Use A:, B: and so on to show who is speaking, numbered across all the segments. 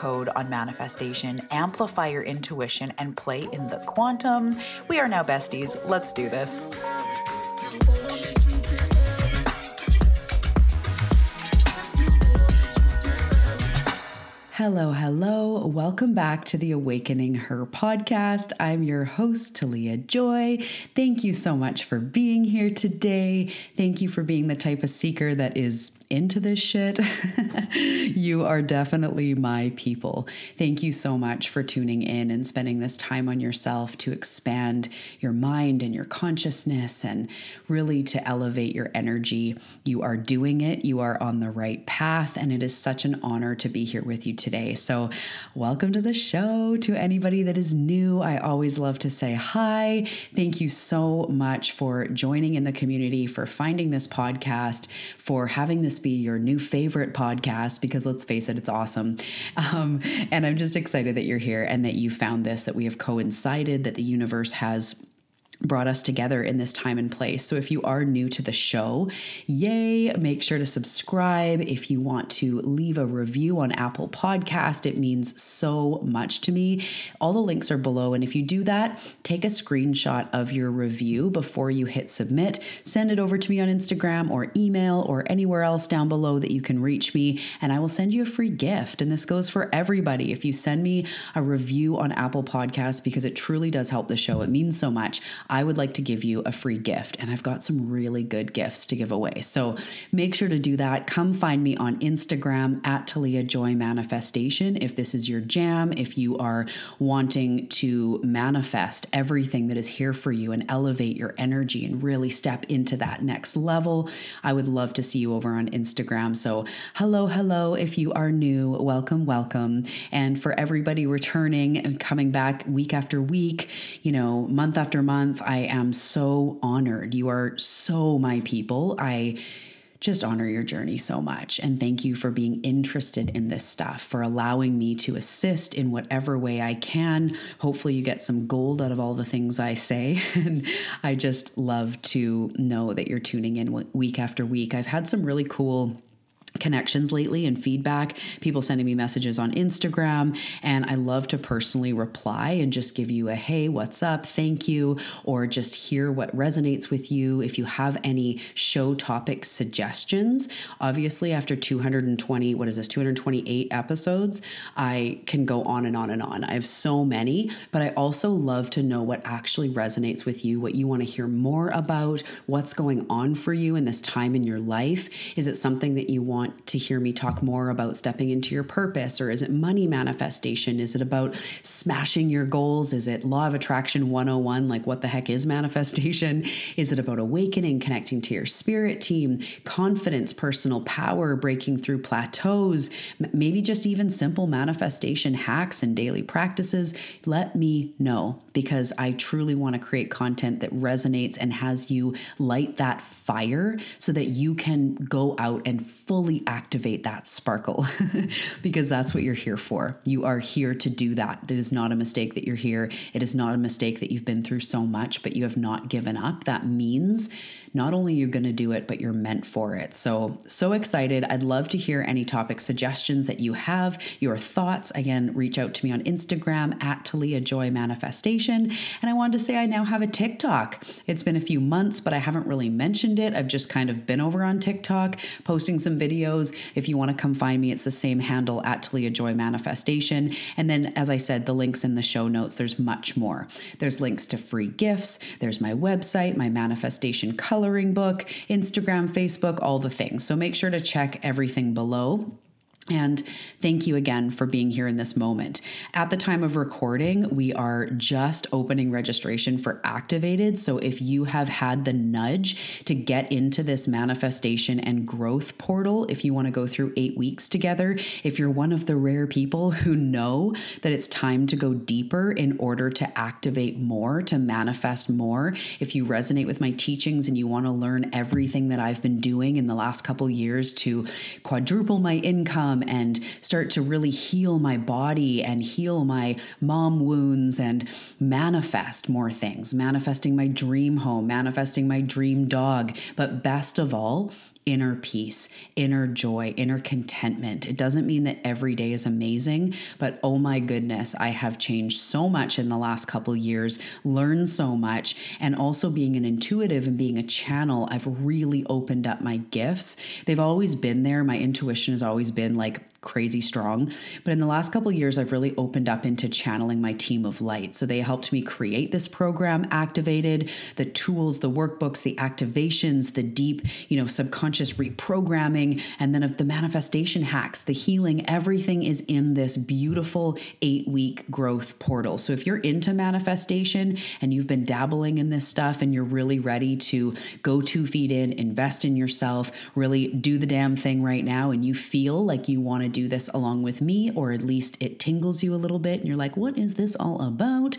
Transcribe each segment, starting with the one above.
A: code on manifestation, amplify your intuition, and play in the quantum. We are now besties. Let's do this. Hello, hello. Welcome back to the Awakening Her podcast. I'm your host, Talia Joy. Thank you so much for being here today. Thank you for being the type of seeker that is into this shit, you are definitely my people. Thank you so much for tuning in and spending this time on yourself to expand your mind and your consciousness and really to elevate your energy. You are doing it, you are on the right path, and it is such an honor to be here with you today. So, welcome to the show. To anybody that is new, I always love to say hi. Thank you so much for joining in the community, for finding this podcast, for having this be your new favorite podcast because let's face it, it's awesome. Um, and I'm just excited that you're here and that you found this, that we have coincided, that the universe has brought us together in this time and place. So if you are new to the show, yay, make sure to subscribe. If you want to leave a review on Apple Podcast, it means so much to me. All the links are below and if you do that, take a screenshot of your review before you hit submit. Send it over to me on Instagram or email or anywhere else down below that you can reach me and I will send you a free gift. And this goes for everybody. If you send me a review on Apple Podcast because it truly does help the show. It means so much. I would like to give you a free gift, and I've got some really good gifts to give away. So make sure to do that. Come find me on Instagram at Talia Joy Manifestation if this is your jam, if you are wanting to manifest everything that is here for you and elevate your energy and really step into that next level. I would love to see you over on Instagram. So, hello, hello. If you are new, welcome, welcome. And for everybody returning and coming back week after week, you know, month after month, I am so honored. You are so my people. I just honor your journey so much. And thank you for being interested in this stuff, for allowing me to assist in whatever way I can. Hopefully, you get some gold out of all the things I say. and I just love to know that you're tuning in week after week. I've had some really cool connections lately and feedback. People sending me messages on instagram and i love to personally reply and just give you a hey what's up? Thank you or just hear what resonates with you. If you have any show topic suggestions obviously after 220 what is this 228 episodes i can go on and on and on. I have so many but i also love to know what actually resonates with you what you want to hear more about what's going on for you in this time in your life. Is it something that you want want to hear me talk more about stepping into your purpose? Or is it money manifestation? Is it about smashing your goals? Is it law of attraction 101? Like, what the heck is manifestation? Is it about awakening, connecting to your spirit team, confidence, personal power, breaking through plateaus, maybe just even simple manifestation hacks and daily practices? Let me know because I truly want to create content that resonates and has you light that fire so that you can go out and fully activate that sparkle because that's what you're here for. You are here to do that. It is not a mistake that you're here. It is not a mistake that you've been through so much, but you have not given up. That means not only you're going to do it, but you're meant for it. So, so excited. I'd love to hear any topic suggestions that you have, your thoughts. Again, reach out to me on Instagram at Talia Joy Manifestation. And I wanted to say I now have a TikTok. It's been a few months, but I haven't really mentioned it. I've just kind of been over on TikTok posting some videos. If you want to come find me, it's the same handle at Talia Joy Manifestation. And then, as I said, the links in the show notes, there's much more. There's links to free gifts, there's my website, my manifestation color coloring book, Instagram, Facebook, all the things. So make sure to check everything below. And thank you again for being here in this moment. At the time of recording, we are just opening registration for Activated. So if you have had the nudge to get into this manifestation and growth portal, if you want to go through eight weeks together, if you're one of the rare people who know that it's time to go deeper in order to activate more, to manifest more, if you resonate with my teachings and you want to learn everything that I've been doing in the last couple years to quadruple my income and start to really heal my body and heal my mom wounds and manifest more things, manifesting my dream home, manifesting my dream dog. But best of all, inner peace, inner joy, inner contentment. It doesn't mean that every day is amazing, but oh my goodness, I have changed so much in the last couple years, learned so much, and also being an intuitive and being a channel, I've really opened up my gifts. They've always been there. My intuition has always been like crazy strong. But in the last couple years, I've really opened up into channeling my team of light. So they helped me create this program, activated the tools, the workbooks, the activations, the deep, you know, subconscious reprogramming, and then of the manifestation hacks, the healing, everything is in this beautiful eight week growth portal. So if you're into manifestation and you've been dabbling in this stuff and you're really ready to go two feet in, invest in yourself, really do the damn thing right now, and you feel like you want to do this along with me, or at least it tingles you a little bit and you're like, what is this all about?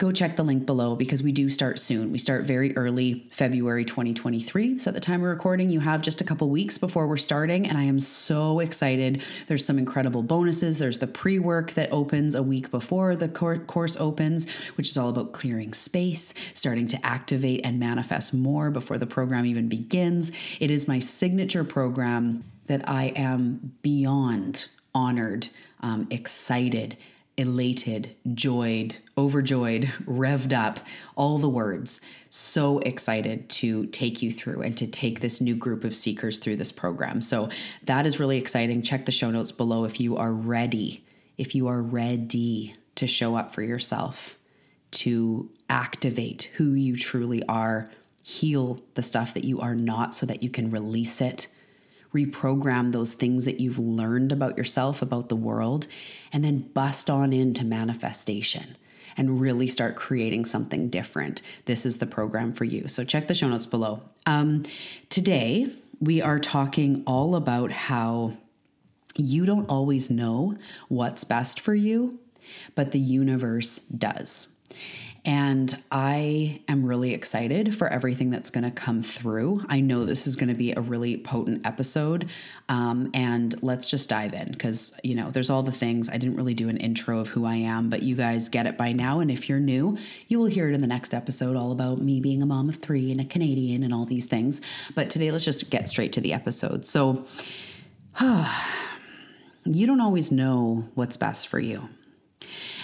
A: Go check the link below because we do start soon. We start very early, February 2023. So at the time of recording, you have just a couple weeks before we're starting, and I am so excited. There's some incredible bonuses. There's the pre work that opens a week before the course opens, which is all about clearing space, starting to activate and manifest more before the program even begins. It is my signature program that I am beyond honored, um, excited, elated, joyed, overjoyed, revved up, all the words. So excited to take you through and to take this new group of seekers through this program. So that is really exciting. Check the show notes below if you are ready, if you are ready to show up for yourself, to activate who you truly are, heal the stuff that you are not so that you can release it reprogram those things that you've learned about yourself, about the world, and then bust on into manifestation and really start creating something different. This is the program for you. So check the show notes below. Um, today, we are talking all about how you don't always know what's best for you, but the universe does. And I am really excited for everything that's going to come through. I know this is going to be a really potent episode. Um, and let's just dive in because, you know, there's all the things. I didn't really do an intro of who I am, but you guys get it by now. And if you're new, you will hear it in the next episode all about me being a mom of three and a Canadian and all these things. But today, let's just get straight to the episode. So, you don't always know what's best for you.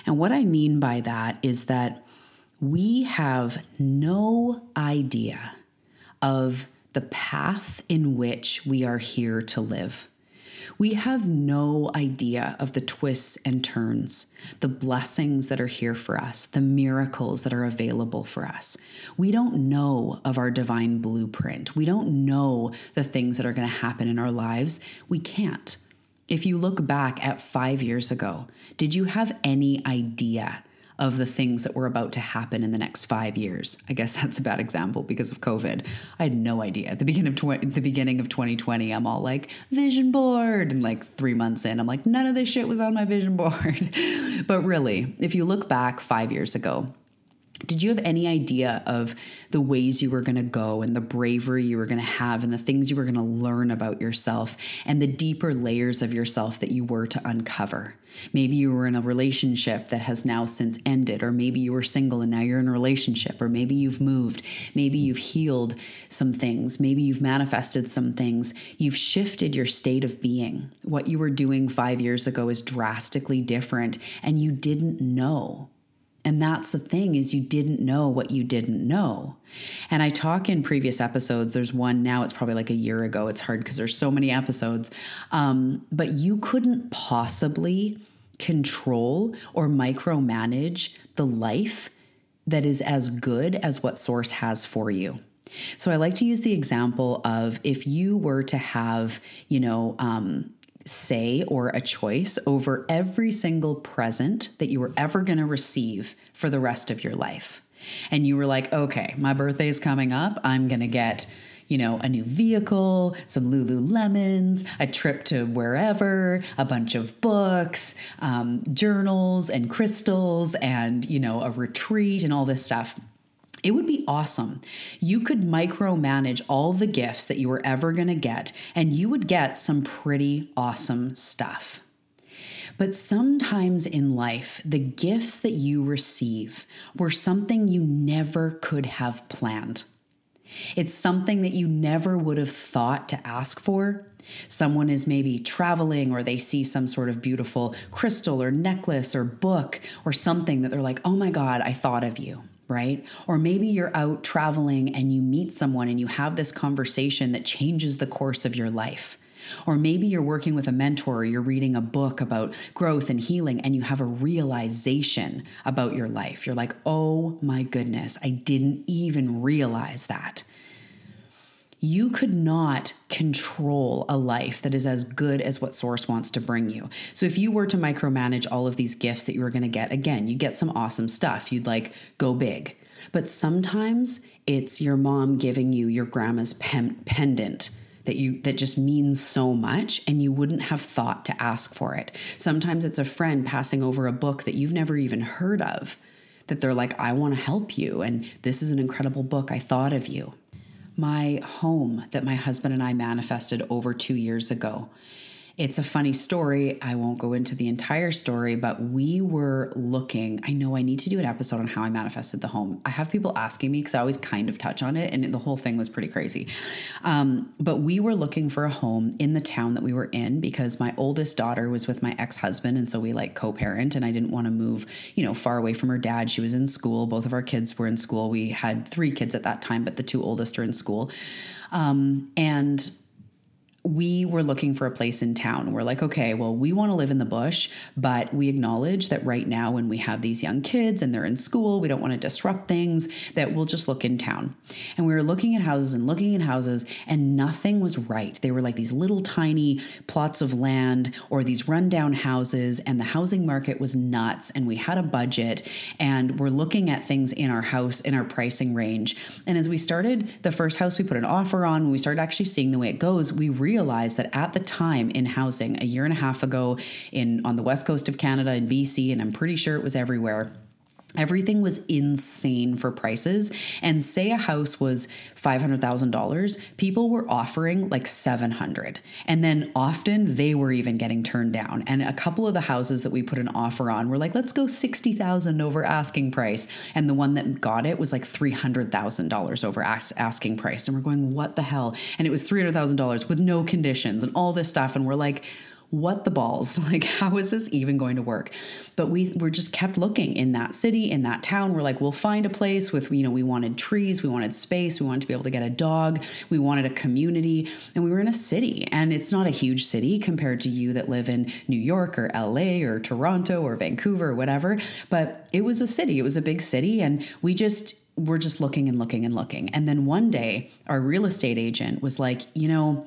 A: And what I mean by that is that we have no idea of the path in which we are here to live. We have no idea of the twists and turns, the blessings that are here for us, the miracles that are available for us. We don't know of our divine blueprint. We don't know the things that are going to happen in our lives. We can't. If you look back at five years ago, did you have any idea of the things that were about to happen in the next five years. I guess that's a bad example because of COVID. I had no idea. At the beginning of tw- the beginning of 2020, I'm all like vision board, and like three months in, I'm like none of this shit was on my vision board. but really, if you look back five years ago, did you have any idea of the ways you were going to go and the bravery you were going to have and the things you were going to learn about yourself and the deeper layers of yourself that you were to uncover? Maybe you were in a relationship that has now since ended, or maybe you were single and now you're in a relationship, or maybe you've moved, maybe you've healed some things, maybe you've manifested some things. You've shifted your state of being. What you were doing five years ago is drastically different, and you didn't know. And that's the thing is you didn't know what you didn't know. And I talk in previous episodes. There's one now, it's probably like a year ago. It's hard because there's so many episodes. Um, but you couldn't possibly control or micromanage the life that is as good as what Source has for you. So I like to use the example of if you were to have, you know, um, say or a choice over every single present that you were ever going to receive for the rest of your life. And you were like, okay, my birthday is coming up. I'm going to get you know, a new vehicle, some Lululemons, a trip to wherever, a bunch of books, um, journals, and crystals, and, you know, a retreat and all this stuff. It would be awesome. You could micromanage all the gifts that you were ever going to get, and you would get some pretty awesome stuff. But sometimes in life, the gifts that you receive were something you never could have planned. It's something that you never would have thought to ask for. Someone is maybe traveling or they see some sort of beautiful crystal or necklace or book or something that they're like, oh my God, I thought of you right? Or maybe you're out traveling and you meet someone and you have this conversation that changes the course of your life. Or maybe you're working with a mentor or you're reading a book about growth and healing and you have a realization about your life. You're like, oh my goodness, I didn't even realize that you could not control a life that is as good as what Source wants to bring you. So, if you were to micromanage all of these gifts that you were going to get, again, you get some awesome stuff. You'd like go big. But sometimes it's your mom giving you your grandma's pen- pendant that you that just means so much and you wouldn't have thought to ask for it. Sometimes it's a friend passing over a book that you've never even heard of that they're like I want to help you and this is an incredible book I thought of you my home that my husband and I manifested over two years ago. It's a funny story. I won't go into the entire story, but we were looking. I know I need to do an episode on how I manifested the home. I have people asking me because I always kind of touch on it, and the whole thing was pretty crazy. Um, but we were looking for a home in the town that we were in because my oldest daughter was with my ex husband, and so we like co parent, and I didn't want to move, you know, far away from her dad. She was in school. Both of our kids were in school. We had three kids at that time, but the two oldest are in school. Um, and we were looking for a place in town. We're like, okay, well, we want to live in the bush, but we acknowledge that right now, when we have these young kids and they're in school, we don't want to disrupt things, that we'll just look in town. And we were looking at houses and looking at houses, and nothing was right. They were like these little tiny plots of land or these rundown houses, and the housing market was nuts. And we had a budget, and we're looking at things in our house, in our pricing range. And as we started the first house we put an offer on, when we started actually seeing the way it goes, we realized realized that at the time in housing, a year and a half ago in on the west coast of Canada in BC, and I'm pretty sure it was everywhere Everything was insane for prices. And say a house was $500,000, people were offering like 700. And then often they were even getting turned down. And a couple of the houses that we put an offer on were like, let's go 60,000 over asking price. And the one that got it was like $300,000 over asking price. And we're going, what the hell? And it was $300,000 with no conditions and all this stuff. And we're like, what the balls like how is this even going to work? But we were just kept looking in that city in that town. We're like we'll find a place with you know we wanted trees we wanted space we wanted to be able to get a dog we wanted a community. And we were in a city. And it's not a huge city compared to you that live in New York or LA or Toronto or Vancouver or whatever. But it was a city. It was a big city. And we just were just looking and looking and looking. And then one day our real estate agent was like you know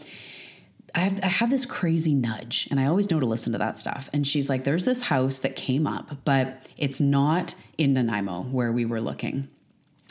A: I have, I have this crazy nudge, and I always know to listen to that stuff. And she's like, There's this house that came up, but it's not in Nanaimo where we were looking.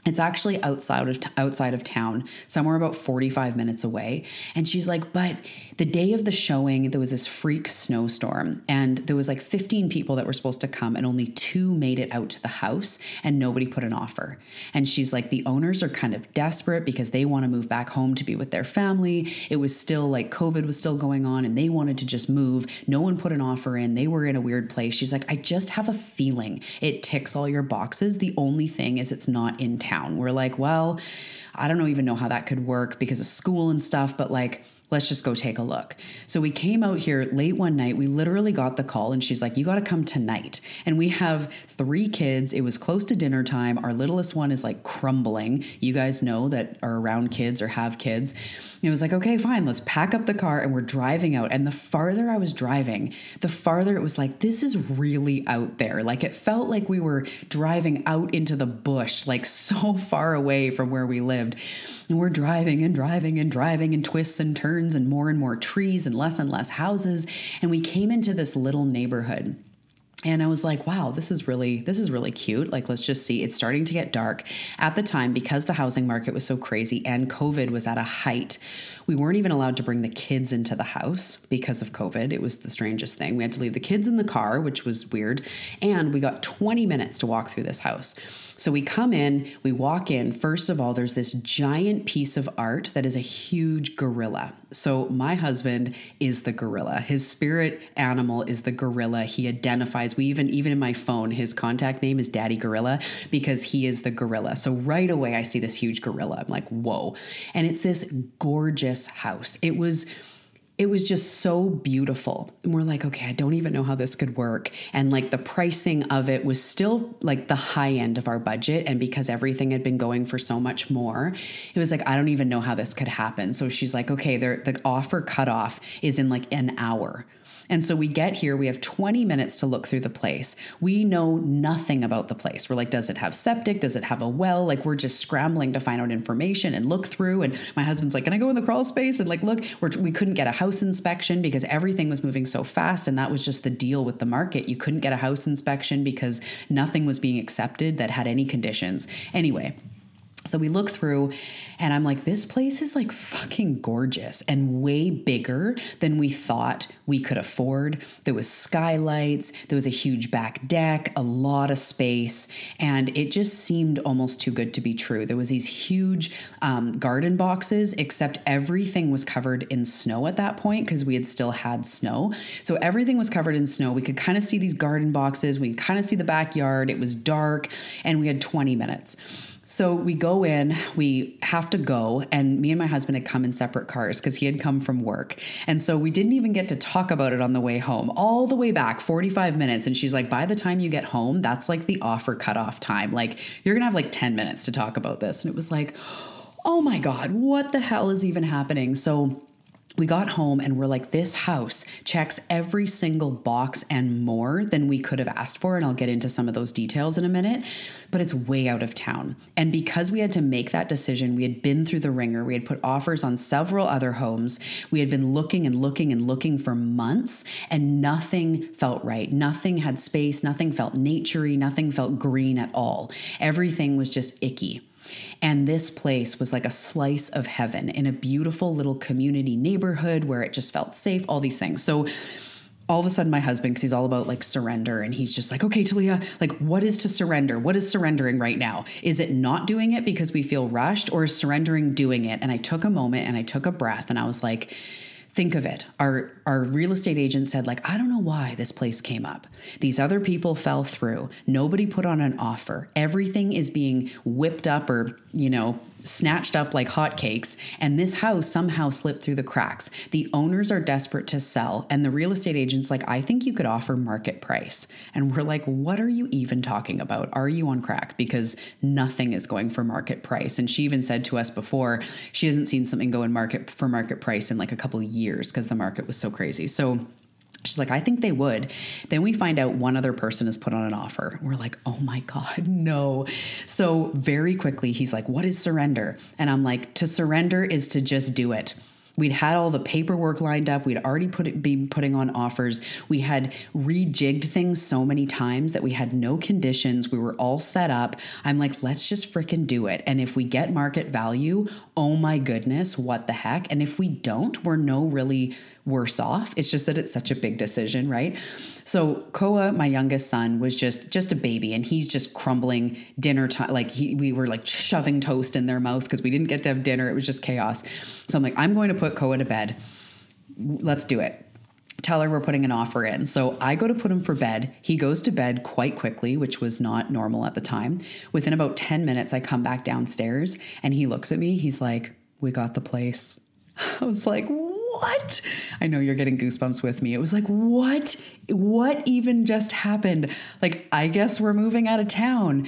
A: It's actually outside of outside of town, somewhere about 45 minutes away. And she's like, "But the day of the showing, there was this freak snowstorm, and there was like 15 people that were supposed to come, and only two made it out to the house, and nobody put an offer." And she's like, "The owners are kind of desperate because they want to move back home to be with their family. It was still like COVID was still going on, and they wanted to just move. No one put an offer in. They were in a weird place." She's like, "I just have a feeling it ticks all your boxes. The only thing is it's not in town." We're like, well, I don't even know how that could work because of school and stuff, but like, let's just go take a look. So we came out here late one night. We literally got the call and she's like, You got to come tonight. And we have three kids. It was close to dinner time. Our littlest one is like crumbling. You guys know that are around kids or have kids. And it was like, Okay, fine, let's pack up the car and we're driving out. And the farther I was driving, the farther it was like, This is really out there. Like it felt like we were driving out into the bush, like so far away from where we lived. And we're driving and driving and driving and twists and turns and more and more trees and less and less houses. And we came into this little neighborhood. And i was like wow this is really this is really cute. Like let's just see. It's starting to get dark. At the time because the housing market was so crazy and covid was at a height we weren't even allowed to bring the kids into the house because of covid. It was the strangest thing. We had to leave the kids in the car which was weird. And we got 20 minutes to walk through this house so we come in, we walk in. First of all, there's this giant piece of art that is a huge gorilla. So my husband is the gorilla. His spirit animal is the gorilla. He identifies. We even even in my phone, his contact name is Daddy Gorilla because he is the gorilla. So right away I see this huge gorilla. I'm like, "Whoa." And it's this gorgeous house. It was it was just so beautiful. And we're like, okay, I don't even know how this could work. And like the pricing of it was still like the high end of our budget. And because everything had been going for so much more, it was like, I don't even know how this could happen. So she's like, okay, the offer cutoff is in like an hour. And so we get here, we have 20 minutes to look through the place. We know nothing about the place. We're like, does it have septic? Does it have a well? Like, we're just scrambling to find out information and look through. And my husband's like, can I go in the crawl space? And like, look, we're, we couldn't get a house inspection because everything was moving so fast. And that was just the deal with the market. You couldn't get a house inspection because nothing was being accepted that had any conditions. Anyway, so we look through, and I'm like, this place is like fucking gorgeous and way bigger than we thought we could afford. There was skylights, there was a huge back deck, a lot of space, and it just seemed almost too good to be true. There was these huge um, garden boxes, except everything was covered in snow at that point because we had still had snow. So everything was covered in snow. We could kind of see these garden boxes. We kind of see the backyard. It was dark, and we had 20 minutes. So we go in, we have to go, and me and my husband had come in separate cars because he had come from work. And so we didn't even get to talk about it on the way home, all the way back, 45 minutes. And she's like, by the time you get home, that's like the offer cutoff time. Like, you're gonna have like 10 minutes to talk about this. And it was like, oh my God, what the hell is even happening? So we got home and we're like, this house checks every single box and more than we could have asked for. And I'll get into some of those details in a minute, but it's way out of town. And because we had to make that decision, we had been through the ringer, we had put offers on several other homes, we had been looking and looking and looking for months, and nothing felt right. Nothing had space, nothing felt naturey, nothing felt green at all. Everything was just icky. And this place was like a slice of heaven in a beautiful little community neighborhood where it just felt safe, all these things. So all of a sudden my husband because he's all about like surrender and he's just like okay talia like what is to surrender? What is surrendering right now? Is it not doing it because we feel rushed or is surrendering doing it? And i took a moment and i took a breath and i was like Think of it. Our our real estate agent said like I don't know why this place came up. These other people fell through. Nobody put on an offer. Everything is being whipped up or, you know, snatched up like hotcakes, and this house somehow slipped through the cracks. The owners are desperate to sell, and the real estate agent's like, I think you could offer market price. And we're like, what are you even talking about? Are you on crack? Because nothing is going for market price. And she even said to us before, she hasn't seen something go in market for market price in like a couple years because the market was so crazy. So She's like, I think they would. Then we find out one other person has put on an offer. We're like, oh my God, no. So very quickly, he's like, what is surrender? And I'm like, to surrender is to just do it. We'd had all the paperwork lined up. We'd already put it, been putting on offers. We had rejigged things so many times that we had no conditions. We were all set up. I'm like, let's just freaking do it. And if we get market value, oh my goodness, what the heck? And if we don't, we're no really worse off. It's just that it's such a big decision, right? So Koa, my youngest son, was just just a baby, and he's just crumbling dinner time. Like he, we were like shoving toast in their mouth because we didn't get to have dinner. It was just chaos. So I'm like, I'm going to put Koa to bed. Let's do it tell her we're putting an offer in. So I go to put him for bed. He goes to bed quite quickly, which was not normal at the time. Within about 10 minutes, I come back downstairs and he looks at me. He's like, We got the place. I was like, what? I know you're getting goosebumps with me. It was like, what? What even just happened? Like, I guess we're moving out of town.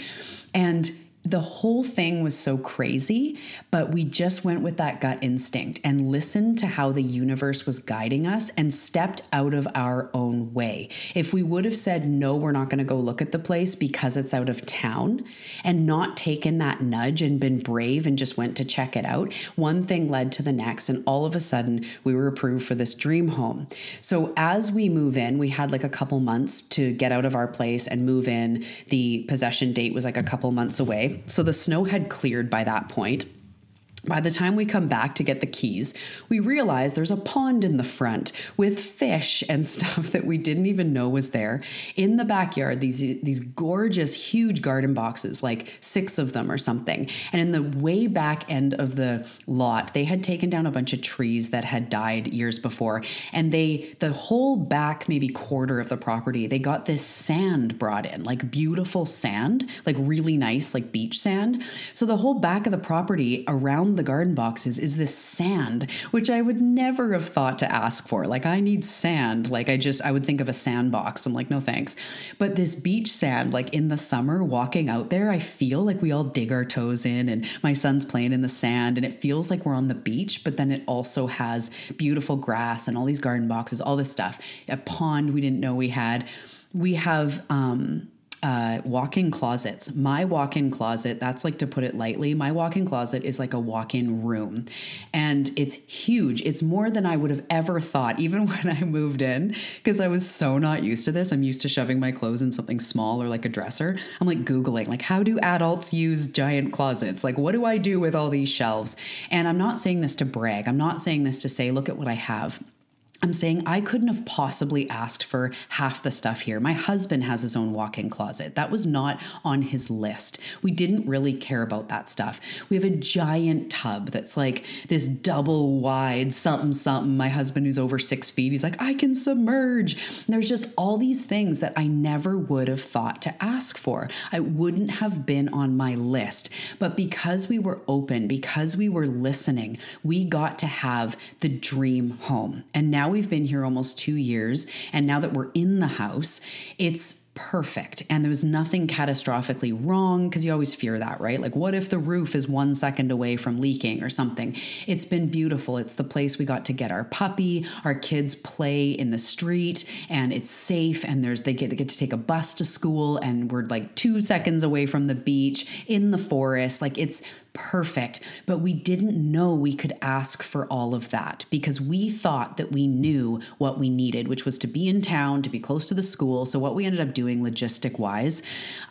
A: And the whole thing was so crazy, but we just went with that gut instinct and listened to how the universe was guiding us and stepped out of our own way. If we would have said, no, we're not going to go look at the place because it's out of town and not taken that nudge and been brave and just went to check it out, one thing led to the next. And all of a sudden, we were approved for this dream home. So as we move in, we had like a couple months to get out of our place and move in. The possession date was like a couple months away. So the snow had cleared by that point. By the time we come back to get the keys, we realize there's a pond in the front with fish and stuff that we didn't even know was there. In the backyard, these these gorgeous huge garden boxes, like 6 of them or something. And in the way back end of the lot, they had taken down a bunch of trees that had died years before, and they the whole back maybe quarter of the property, they got this sand brought in, like beautiful sand, like really nice like beach sand. So the whole back of the property around around the garden boxes is this sand, which I would never have thought to ask for. Like, I need sand. Like, I just, I would think of a sandbox. I'm like, no thanks. But this beach sand, like in the summer, walking out there, I feel like we all dig our toes in, and my son's playing in the sand, and it feels like we're on the beach, but then it also has beautiful grass and all these garden boxes, all this stuff. A pond we didn't know we had. We have, um, uh, walk-in closets. My walk-in closet, that's like to put it lightly, my walk-in closet is like a walk-in room. And it's huge. It's more than I would have ever thought, even when I moved in, because I was so not used to this. I'm used to shoving my clothes in something small or like a dresser. I'm like Googling, like, how do adults use giant closets? Like, what do I do with all these shelves? And I'm not saying this to brag. I'm not saying this to say, look at what I have. I'm saying I couldn't have possibly asked for half the stuff here. My husband has his own walk in closet. That was not on his list. We didn't really care about that stuff. We have a giant tub that's like this double wide something something. My husband, who's over six feet, he's like, I can submerge. And there's just all these things that I never would have thought to ask for. I wouldn't have been on my list. But because we were open, because we were listening, we got to have the dream home. And now we've been here almost two years. And now that we're in the house, it's perfect and there was nothing catastrophically wrong because you always fear that, right? Like, what if the roof is one second away from leaking or something? It's been beautiful. It's the place we got to get our puppy. Our kids play in the street and it's safe. And there's they get, they get to take a bus to school and we're like two seconds away from the beach in the forest. Like, it's perfect, but we didn't know we could ask for all of that because we thought that we knew what we needed, which was to be in town, to be close to the school. So, what we ended up doing logistic wise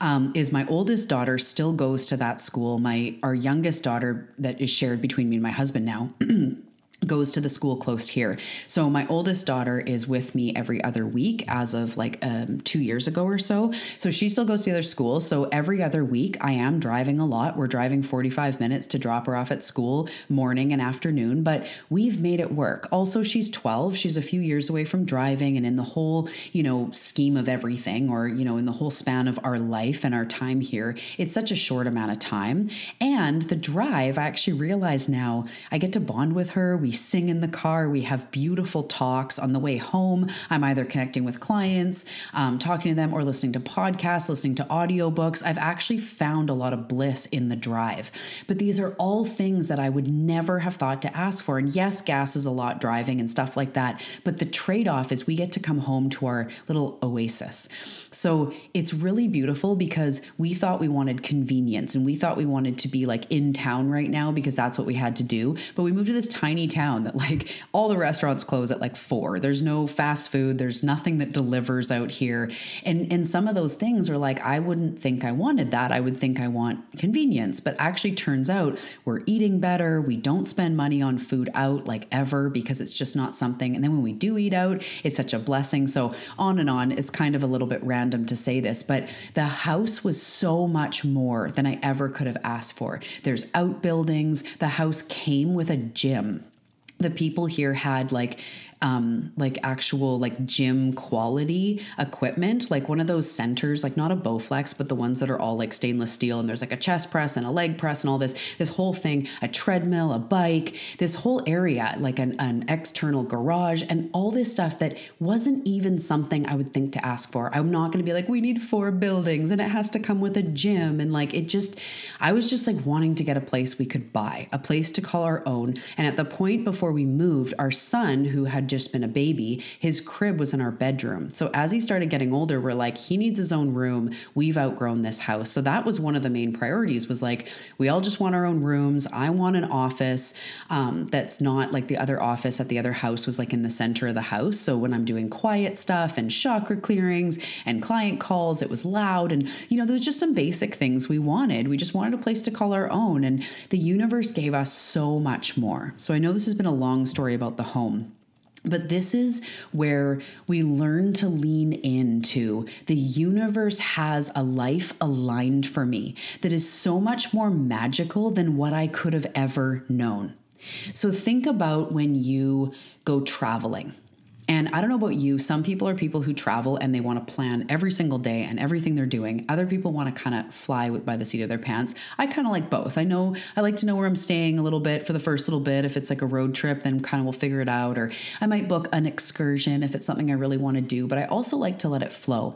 A: um, is my oldest daughter still goes to that school. My our youngest daughter that is shared between me and my husband now. goes to the school close here. So my oldest daughter is with me every other week as of like um, two years ago or so. So she still goes to the other school. So every other week I am driving a lot. We're driving 45 minutes to drop her off at school morning and afternoon, but we've made it work. Also, she's 12. She's a few years away from driving and in the whole, you know, scheme of everything or, you know, in the whole span of our life and our time here, it's such a short amount of time. And the drive, I actually realize now I get to bond with her. We we sing in the car. We have beautiful talks on the way home. I'm either connecting with clients, um, talking to them, or listening to podcasts, listening to audiobooks. I've actually found a lot of bliss in the drive. But these are all things that I would never have thought to ask for. And yes, gas is a lot driving and stuff like that. But the trade off is we get to come home to our little oasis. So it's really beautiful because we thought we wanted convenience and we thought we wanted to be like in town right now because that's what we had to do. But we moved to this tiny town town that like all the restaurants close at like four. There's no fast food. There's nothing that delivers out here. And and some of those things are like, I wouldn't think I wanted that. I would think I want convenience. But actually turns out we're eating better. We don't spend money on food out like ever because it's just not something. And then when we do eat out, it's such a blessing. So on and on. It's kind of a little bit random to say this, but the house was so much more than I ever could have asked for. There's outbuildings. The house came with a gym the people here had like um, like actual like gym quality equipment, like one of those centers, like not a Bowflex, but the ones that are all like stainless steel, and there's like a chest press and a leg press and all this, this whole thing, a treadmill, a bike, this whole area, like an, an external garage, and all this stuff that wasn't even something I would think to ask for. I'm not going to be like, we need four buildings and it has to come with a gym. And like, it just, I was just like wanting to get a place we could buy, a place to call our own. And at the point before we moved, our son, who had just been a baby, his crib was in our bedroom. So as he started getting older, we're like, he needs his own room. We've outgrown this house. So that was one of the main priorities was like, we all just want our own rooms. I want an office um, that's not like the other office at the other house was like in the center of the house. So when I'm doing quiet stuff and chakra clearings and client calls, it was loud. And, you know, there was just some basic things we wanted. We just wanted a place to call our own. And the universe gave us so much more. So I know this has been a long story about the home. But this is where we learn to lean into the universe has a life aligned for me that is so much more magical than what I could have ever known. So think about when you go traveling and I don't know about you, some people are people who travel and they want to plan every single day and everything they're doing. Other people want to kind of fly by the seat of their pants. I kind of like both. I know I like to know where I'm staying a little bit for the first little bit. If it's like a road trip, then kind of we'll figure it out. Or I might book an excursion if it's something I really want to do, but I also like to let it flow.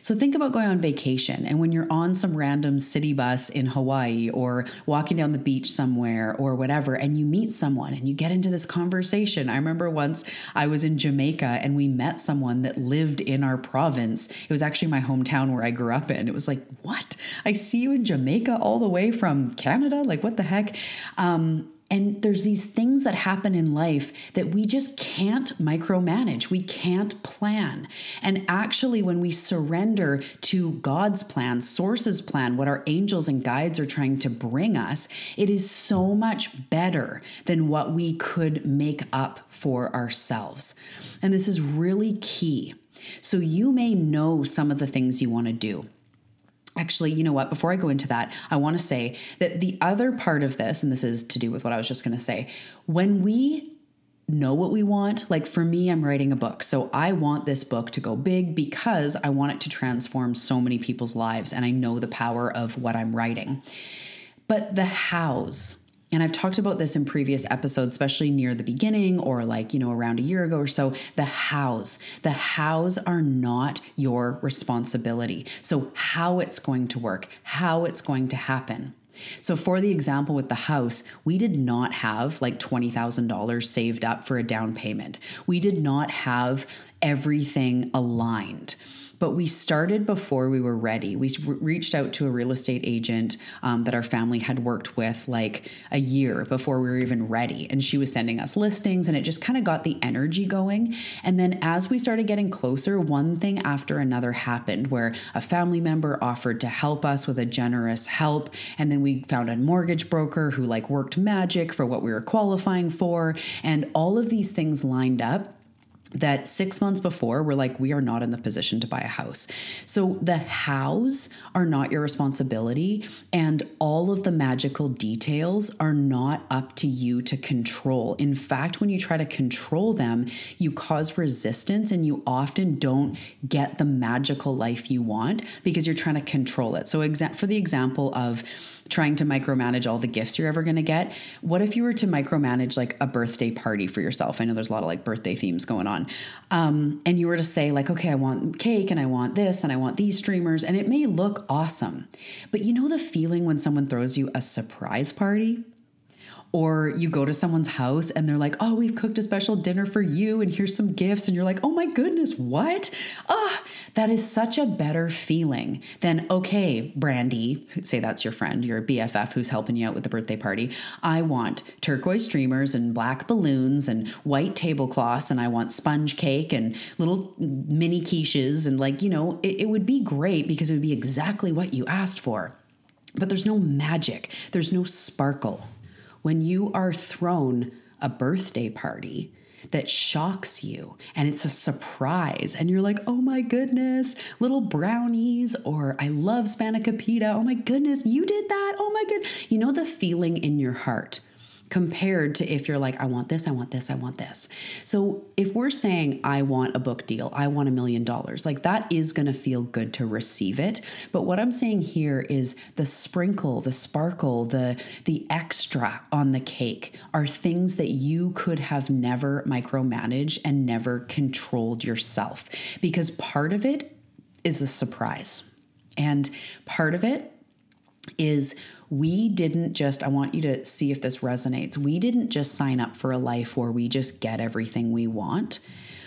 A: So think about going on vacation and when you're on some random city bus in Hawaii or walking down the beach somewhere or whatever, and you meet someone and you get into this conversation. I remember once I was in Jamaica Jamaica and we met someone that lived in our province. It was actually my hometown where I grew up in. It was like, what? I see you in Jamaica all the way from Canada? Like, what the heck? Um, and there's these things that happen in life that we just can't micromanage. We can't plan. And actually, when we surrender to God's plan, Source's plan, what our angels and guides are trying to bring us, it is so much better than what we could make up for ourselves. And this is really key. So, you may know some of the things you want to do. Actually, you know what? Before I go into that, I want to say that the other part of this, and this is to do with what I was just going to say, when we know what we want, like for me, I'm writing a book. So I want this book to go big because I want it to transform so many people's lives. And I know the power of what I'm writing. But the hows, and I've talked about this in previous episodes, especially near the beginning or like, you know, around a year ago or so. The hows, the hows are not your responsibility. So, how it's going to work, how it's going to happen. So, for the example with the house, we did not have like $20,000 saved up for a down payment. We did not have everything aligned but we started before we were ready. We re- reached out to a real estate agent um, that our family had worked with like a year before we were even ready. And she was sending us listings, and it just kind of got the energy going. And then as we started getting closer, one thing after another happened where a family member offered to help us with a generous help. And then we found a mortgage broker who like worked magic for what we were qualifying for. And all of these things lined up that six months before we're like we are not in the position to buy a house. So the hows are not your responsibility and all of the magical details are not up to you to control. In fact when you try to control them you cause resistance and you often don't get the magical life you want because you're trying to control it. So for the example of trying to micromanage all the gifts you're ever going to get. What if you were to micromanage like a birthday party for yourself? I know there's a lot of like birthday themes going on. Um, and you were to say, like, okay, I want cake and I want this and I want these streamers, and it may look awesome. But you know the feeling when someone throws you a surprise party? Or you go to someone's house and they're like, "Oh, we've cooked a special dinner for you and here's some gifts." And you're like, "Oh my goodness, what?" Ah, oh, that is such a better feeling than, "Okay, Brandy, say that's your friend, your BFF who's helping you out with the birthday party. I want turquoise streamers and black balloons and white tablecloths and I want sponge cake and little mini quiches and like, you know, it, it would be great because it would be exactly what you asked for. But there's no magic. There's no sparkle when you are thrown a birthday party that shocks you and it's a surprise and you're like, oh my goodness, little brownies, or I love spanakopita. Oh my goodness, you did that. Oh my good. You know the feeling in your heart compared to if you're like, I want this, I want this, I want this. So if we're saying, I want a book deal, I want a million dollars, like that is going to feel good to receive it. But what I'm saying here is the sprinkle, the sparkle, the, the extra on the cake are things that you could have never micromanaged and never controlled yourself because part of it is a surprise. And part of it is we didn't just, I want you to see if this resonates. We didn't just sign up for a life where we just get everything we want.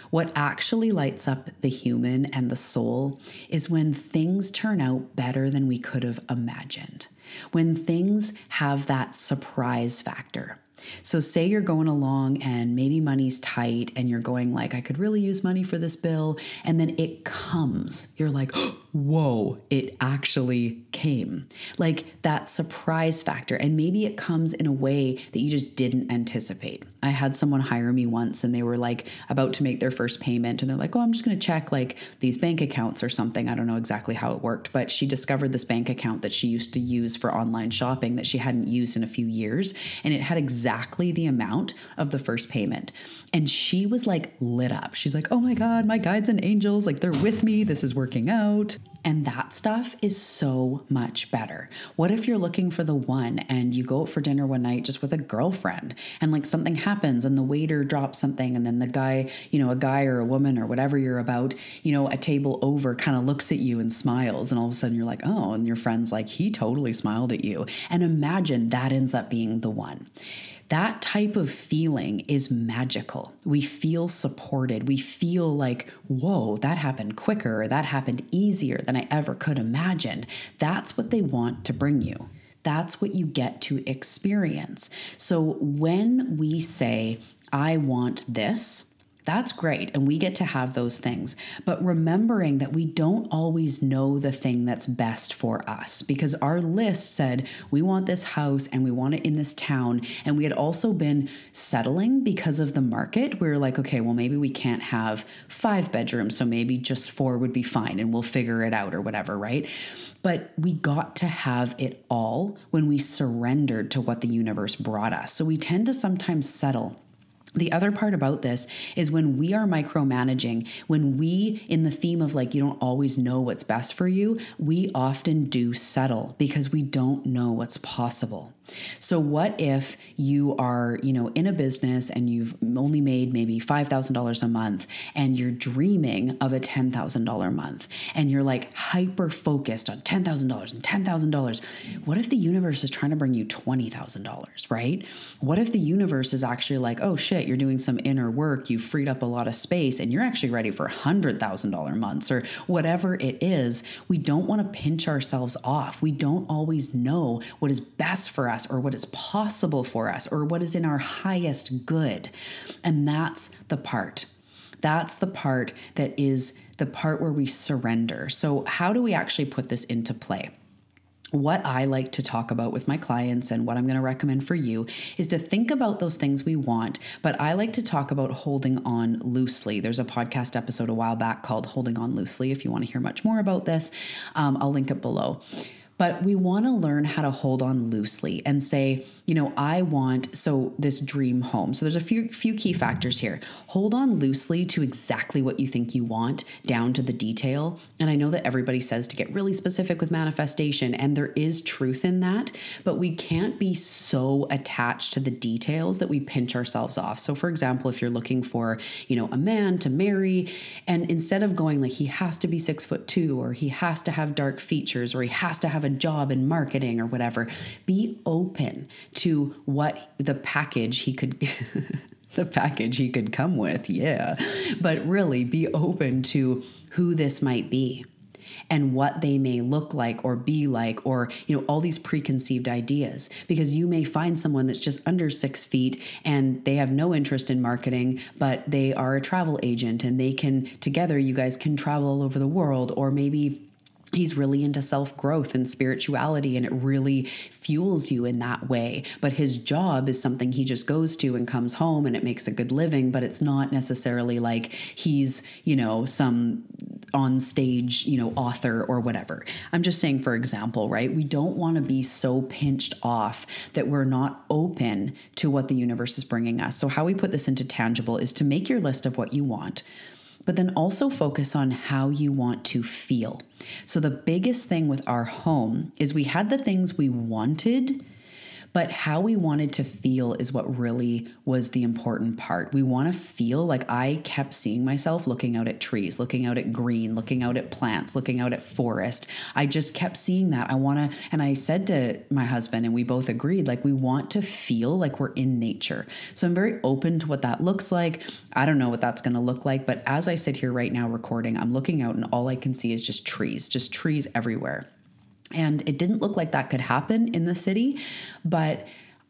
A: What actually lights up the human and the soul is when things turn out better than we could have imagined, when things have that surprise factor. So, say you're going along and maybe money's tight and you're going, like, I could really use money for this bill. And then it comes. You're like, oh, whoa, it actually came. Like that surprise factor. And maybe it comes in a way that you just didn't anticipate. I had someone hire me once and they were like about to make their first payment and they're like, oh, I'm just going to check like these bank accounts or something. I don't know exactly how it worked, but she discovered this bank account that she used to use for online shopping that she hadn't used in a few years. And it had exactly the amount of the first payment. And she was like lit up. She's like, oh my God, my guides and angels, like they're with me. This is working out. And that stuff is so much better. What if you're looking for the one and you go out for dinner one night just with a girlfriend and like something happens and the waiter drops something and then the guy, you know, a guy or a woman or whatever you're about, you know, a table over kind of looks at you and smiles and all of a sudden you're like, oh, and your friend's like, he totally smiled at you. And imagine that ends up being the one. That type of feeling is magical. We feel supported. We feel like, whoa, that happened quicker, that happened easier than I ever could imagine. That's what they want to bring you. That's what you get to experience. So when we say, I want this, that's great. And we get to have those things. But remembering that we don't always know the thing that's best for us because our list said we want this house and we want it in this town. And we had also been settling because of the market. We were like, okay, well, maybe we can't have five bedrooms. So maybe just four would be fine and we'll figure it out or whatever, right? But we got to have it all when we surrendered to what the universe brought us. So we tend to sometimes settle the other part about this is when we are micromanaging, when we, in the theme of like, you don't always know what's best for you, we often do settle because we don't know what's possible. So what if you are, you know, in a business and you've only made maybe $5,000 a month and you're dreaming of a $10,000 month and you're like hyper focused on $10,000 and $10,000. What if the universe is trying to bring you $20,000, right? What if the universe is actually like, "Oh shit, you're doing some inner work, you've freed up a lot of space and you're actually ready for $100,000 months or whatever it is." We don't want to pinch ourselves off. We don't always know what is best for us us or what is possible for us or what is in our highest good. And that's the part. That's the part that is the part where we surrender. So, how do we actually put this into play? what I like to talk about with my clients and what I'm going to recommend for you is to think about those things we want, but I like to talk about holding on loosely. There's a podcast episode a while back called Holding On Loosely. If you want to hear much more about this, um, I'll link it below. But we want to learn how to hold on loosely and say, you know, I want so this dream home. So there's a few few key factors here. Hold on loosely to exactly what you think you want down to the detail. And I know that everybody says to get really specific with manifestation and there is truth in that, but we can't be so attached to the details that we pinch ourselves off. So for example, if you're looking for, you know, a man to marry and instead of going like he has to be 6 foot 2 or he has to have dark features or he has to have a job in marketing or whatever. Be open to what the package he could. the package he could come with, yeah. But really be open to who this might be and what they may look like or be like or you know all these preconceived ideas because you may find someone that's just under six feet and they have no interest in marketing but they are a travel agent and they can together you guys can travel all over the world or maybe he's really into self growth and spirituality and it really fuels you in that way but his job is something he just goes to and comes home and it makes a good living but it's not necessarily like he's you know some on stage, you know, author or whatever. I'm just saying, for example, right? We don't want to be so pinched off that we're not open to what the universe is bringing us. So, how we put this into tangible is to make your list of what you want, but then also focus on how you want to feel. So, the biggest thing with our home is we had the things we wanted but how we wanted to feel is what really was the important part. We want to feel like I kept seeing myself looking out at trees, looking out at green, looking out at plants, looking out at forest. I just kept seeing that. I want to, and I said to my husband, and we both agreed, like, we want to feel like we're in nature. So I'm very open to what that looks like. I don't know what that's going to look like, but as I sit here right now recording, I'm looking out and all I can see is just trees, just trees everywhere. And it didn't look like that could happen in the city, but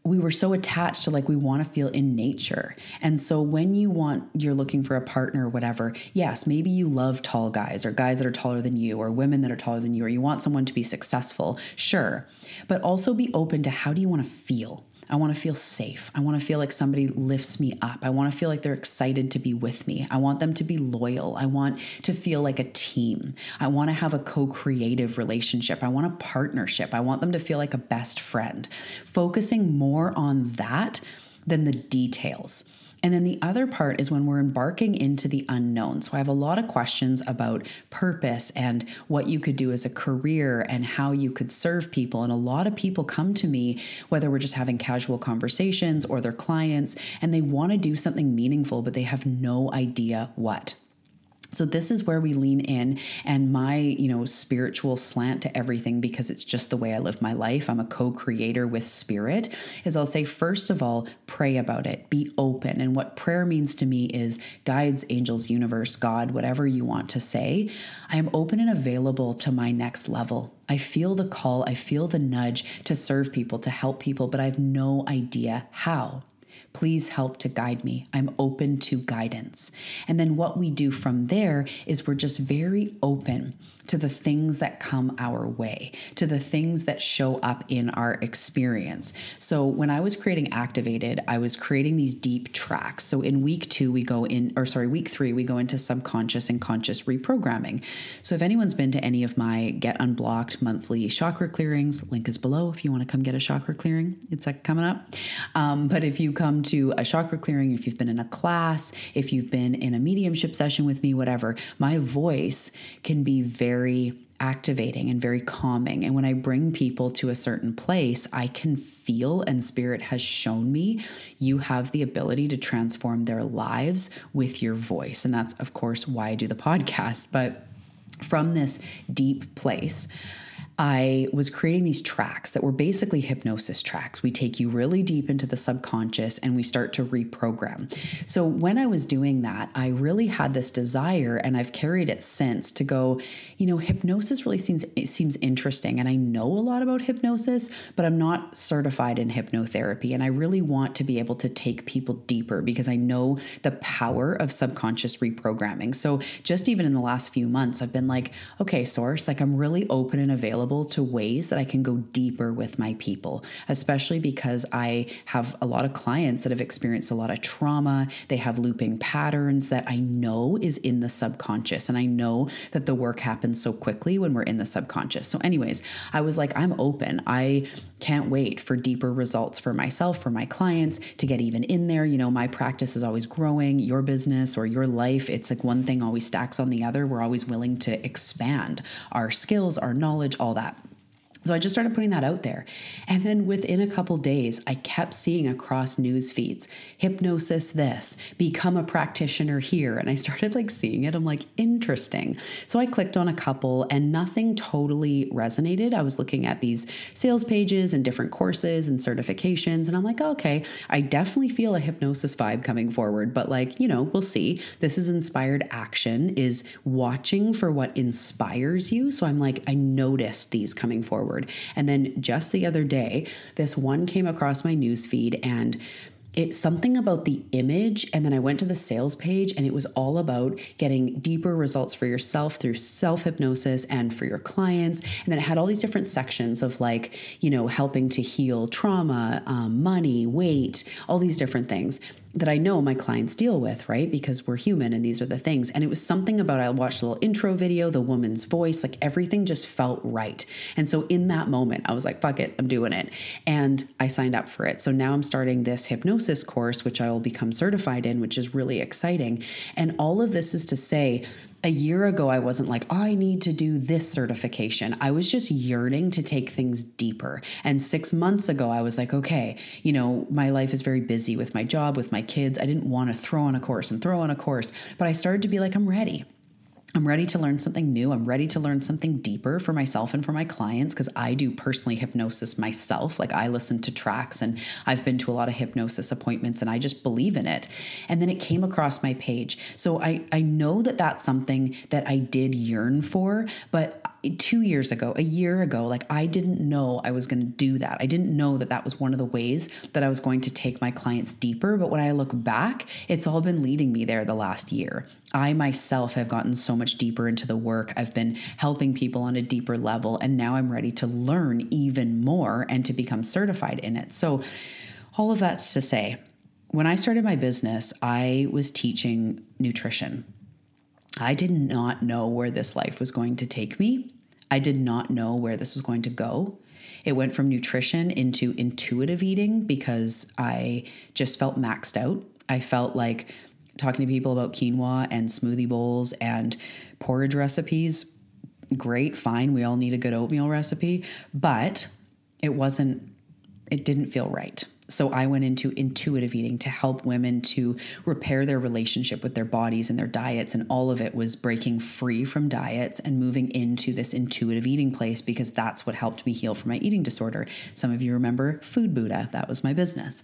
A: we were so attached to like we want to feel in nature. And so when you want you're looking for a partner or whatever, yes, maybe you love tall guys or guys that are taller than you or women that are taller than you or you want someone to be successful. Sure. But also be open to how do you want to feel? I want to feel safe. I want to feel like somebody lifts me up. I want to feel like they're excited to be with me. I want them to be loyal. I want to feel like a team. I want to have a co creative relationship. I want a partnership. I want them to feel like a best friend. Focusing more on that than the details. And then the other part is when we're embarking into the unknown. So I have a lot of questions about purpose and what you could do as a career and how you could serve people. And a lot of people come to me, whether we're just having casual conversations or they're clients, and they want to do something meaningful, but they have no idea what. So this is where we lean in and my, you know, spiritual slant to everything because it's just the way I live my life. I'm a co-creator with spirit. Is I'll say first of all, pray about it. Be open. And what prayer means to me is guides, angels, universe, God, whatever you want to say. I am open and available to my next level. I feel the call, I feel the nudge to serve people, to help people, but I have no idea how. Please help to guide me. I'm open to guidance. And then what we do from there is we're just very open to the things that come our way, to the things that show up in our experience. So when I was creating Activated, I was creating these deep tracks. So in week two, we go in, or sorry, week three, we go into subconscious and conscious reprogramming. So if anyone's been to any of my Get Unblocked monthly chakra clearings, link is below if you want to come get a chakra clearing. It's like coming up. Um, but if you come to a chakra clearing, if you've been in a class, if you've been in a mediumship session with me, whatever, my voice can be very activating and very calming. And when I bring people to a certain place, I can feel, and Spirit has shown me, you have the ability to transform their lives with your voice. And that's, of course, why I do the podcast. But from this deep place, I was creating these tracks that were basically hypnosis tracks. We take you really deep into the subconscious and we start to reprogram. So, when I was doing that, I really had this desire, and I've carried it since to go, you know, hypnosis really seems seems interesting. And I know a lot about hypnosis, but I'm not certified in hypnotherapy. And I really want to be able to take people deeper because I know the power of subconscious reprogramming. So, just even in the last few months, I've been like, okay, source, like I'm really open and available available to ways that I can go deeper with my people, especially because I have a lot of clients that have experienced a lot of trauma. They have looping patterns that I know is in the subconscious. And I know that the work happens so quickly when we're in the subconscious. So, anyways, I was like, I'm open. I can't wait for deeper results for myself, for my clients to get even in there. You know, my practice is always growing, your business or your life, it's like one thing always stacks on the other. We're always willing to expand our skills, our knowledge, all that. So I just started putting that out there. And then within a couple days, I kept seeing across news feeds hypnosis this, become a practitioner here. And I started like seeing it. I'm like, interesting. So I clicked on a couple and nothing totally resonated. I was looking at these sales pages and different courses and certifications. And I'm like, okay, I definitely feel a hypnosis vibe coming forward. But like, you know, we'll see. This is inspired action, is watching for what inspires you. So I'm like, I noticed these coming forward forward. And then just the other day, this one came across my newsfeed and it's something about the image. And then I went to the sales page and it was all about getting deeper results for yourself through self hypnosis and for your clients. And then it had all these different sections of like, you know, helping to heal trauma, um, money, weight, all these different things. That I know my clients deal with, right? Because we're human and these are the things. And it was something about I watched a little intro video, the woman's voice, like everything just felt right. And so in that moment, I was like, fuck it, I'm doing it. And I signed up for it. So now I'm starting this hypnosis course, which I will become certified in, which is really exciting. And all of this is to say, a year ago, I wasn't like, oh, I need to do this certification. I was just yearning to take things deeper. And six months ago, I was like, okay, you know, my life is very busy with my job, with my kids. I didn't want to throw on a course and throw on a course, but I started to be like, I'm ready. I'm ready to learn something new. I'm ready to learn something deeper for myself and for my clients because I do personally hypnosis myself. Like I listen to tracks and I've been to a lot of hypnosis appointments and I just believe in it. And then it came across my page. So I, I know that that's something that I did yearn for, but two years ago, a year ago, like I didn't know I was going to do that. I didn't know that that was one of the ways that I was going to take my clients deeper. But when I look back, it's all been leading me there the last year. I myself have gotten so much deeper into the work. I've been helping people on a deeper level, and now I'm ready to learn even more and to become certified in it. So, all of that's to say, when I started my business, I was teaching nutrition. I did not know where this life was going to take me. I did not know where this was going to go. It went from nutrition into intuitive eating because I just felt maxed out. I felt like talking to people about quinoa and smoothie bowls and porridge recipes. Great, fine. We all need a good oatmeal recipe, but it wasn't, it didn't feel right. So I went into intuitive eating to help women to repair their relationship with their bodies and their diets. And all of it was breaking free from diets and moving into this intuitive eating place because that's what helped me heal from my eating disorder. Some of you remember Food Buddha, that was my business.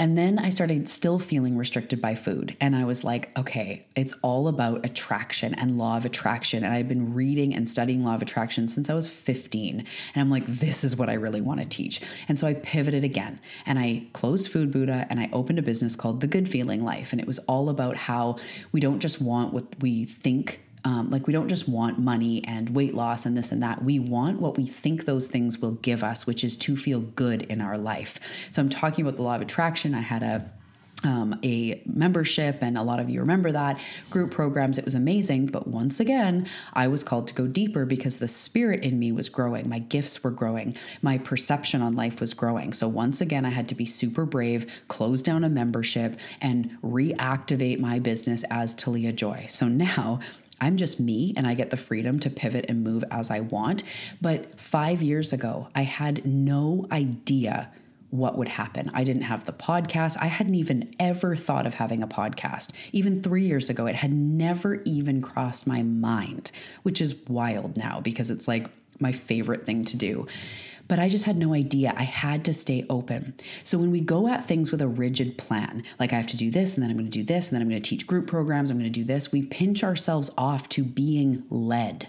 A: And then I started still feeling restricted by food. And I was like, okay, it's all about attraction and law of attraction. And I've been reading and studying law of attraction since I was 15. And I'm like, this is what I really want to teach. And so I pivoted again and I closed Food Buddha and I opened a business called The Good Feeling Life. And it was all about how we don't just want what we think um, like we don't just want money and weight loss and this and that. We want what we think those things will give us, which is to feel good in our life. So I'm talking about the law of attraction. I had a um, a membership, and a lot of you remember that group programs. It was amazing. But once again, I was called to go deeper because the spirit in me was growing. My gifts were growing. My perception on life was growing. So once again, I had to be super brave, close down a membership, and reactivate my business as Talia Joy. So now I'm just me and I get the freedom to pivot and move as I want. But five years ago, I had no idea what would happen. I didn't have the podcast. I hadn't even ever thought of having a podcast. Even three years ago, it had never even crossed my mind, which is wild now because it's like my favorite thing to do but I just had no idea. I had to stay open. So when we go at things with a rigid plan, like I have to do this, and then I'm going to do this, and then I'm going to teach group programs, I'm going to do this, we pinch ourselves off to being led.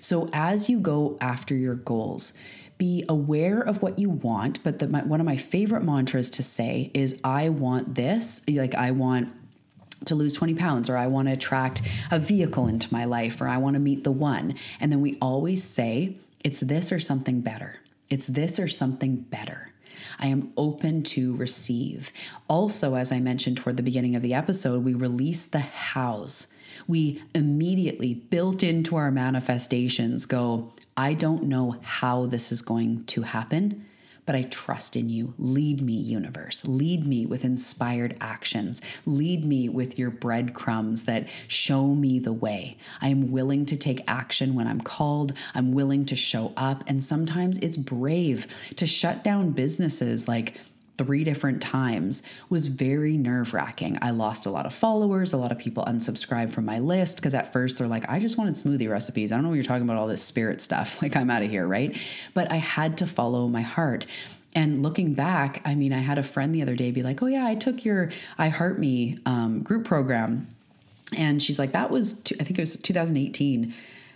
A: So as you go after your goals, be aware of what you want. But the, my, one of my favorite mantras to say is, I want this. Like, I want to lose 20 pounds, or I want to attract a vehicle into my life, or I want to meet the one. And then we always say, it's this or something better. It's this or something better. I am open to receive. Also, as I mentioned toward the beginning of the episode, we release the hows. We immediately, built into our manifestations, go, I don't know how this is going to happen, but I trust in you. Lead me, universe. Lead me with inspired actions. Lead me with your breadcrumbs that show me the way. I am willing to take action when I'm called. I'm willing to show up. And sometimes it's brave to shut down businesses like three different times was very nerve wracking. I lost a lot of followers. A lot of people unsubscribed from my list because at first they're like, I just wanted smoothie recipes. I don't know what you're talking about, all this spirit stuff. Like, I'm out of here, right? But I had to follow my heart. And looking back, I mean, I had a friend the other day be like, Oh, yeah, I took your I Heart Me um, group program. And she's like, That was, I think it was 2018.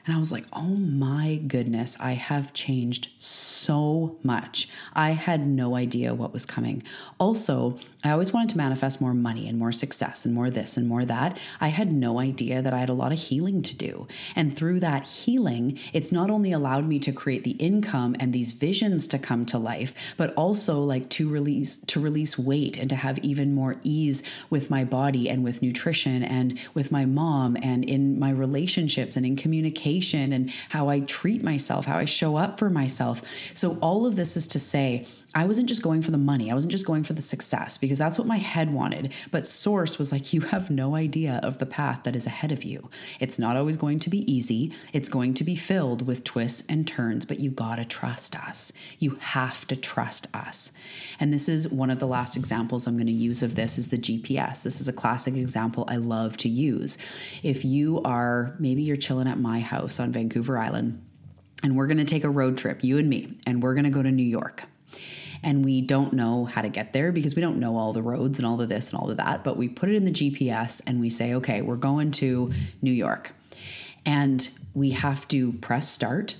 A: And I was like, oh my goodness, I have changed so much. I had no idea what was coming. Also, I always wanted to manifest more money and more success and more this and more that. I had no idea that I had a lot of healing to do. And through that healing, it's not only allowed me to create the income and these visions to come to life, but also like to release to release weight and to have even more ease with my body and with nutrition and with my mom and in my relationships and in communication and how I treat myself, how I show up for myself. So, all of this is to say, I wasn't just going for the money. I wasn't just going for the success because that's what my head wanted. But Source was like, you have no idea of the path that is ahead of you. It's not always going to be easy. It's going to be filled with twists and turns, but you got to trust us. You have to trust us. And this is one of the last examples I'm to use of this is the GPS. This is a classic example I love to use. If you are, maybe you're chilling at my house on Vancouver Island, and we're to take a road trip, you and me, and we're to go to New York and we don't know how to get there because we don't know all the roads and all of this and all of that. But we put it in the GPS and we say, okay, we're going to New York. And we have to press start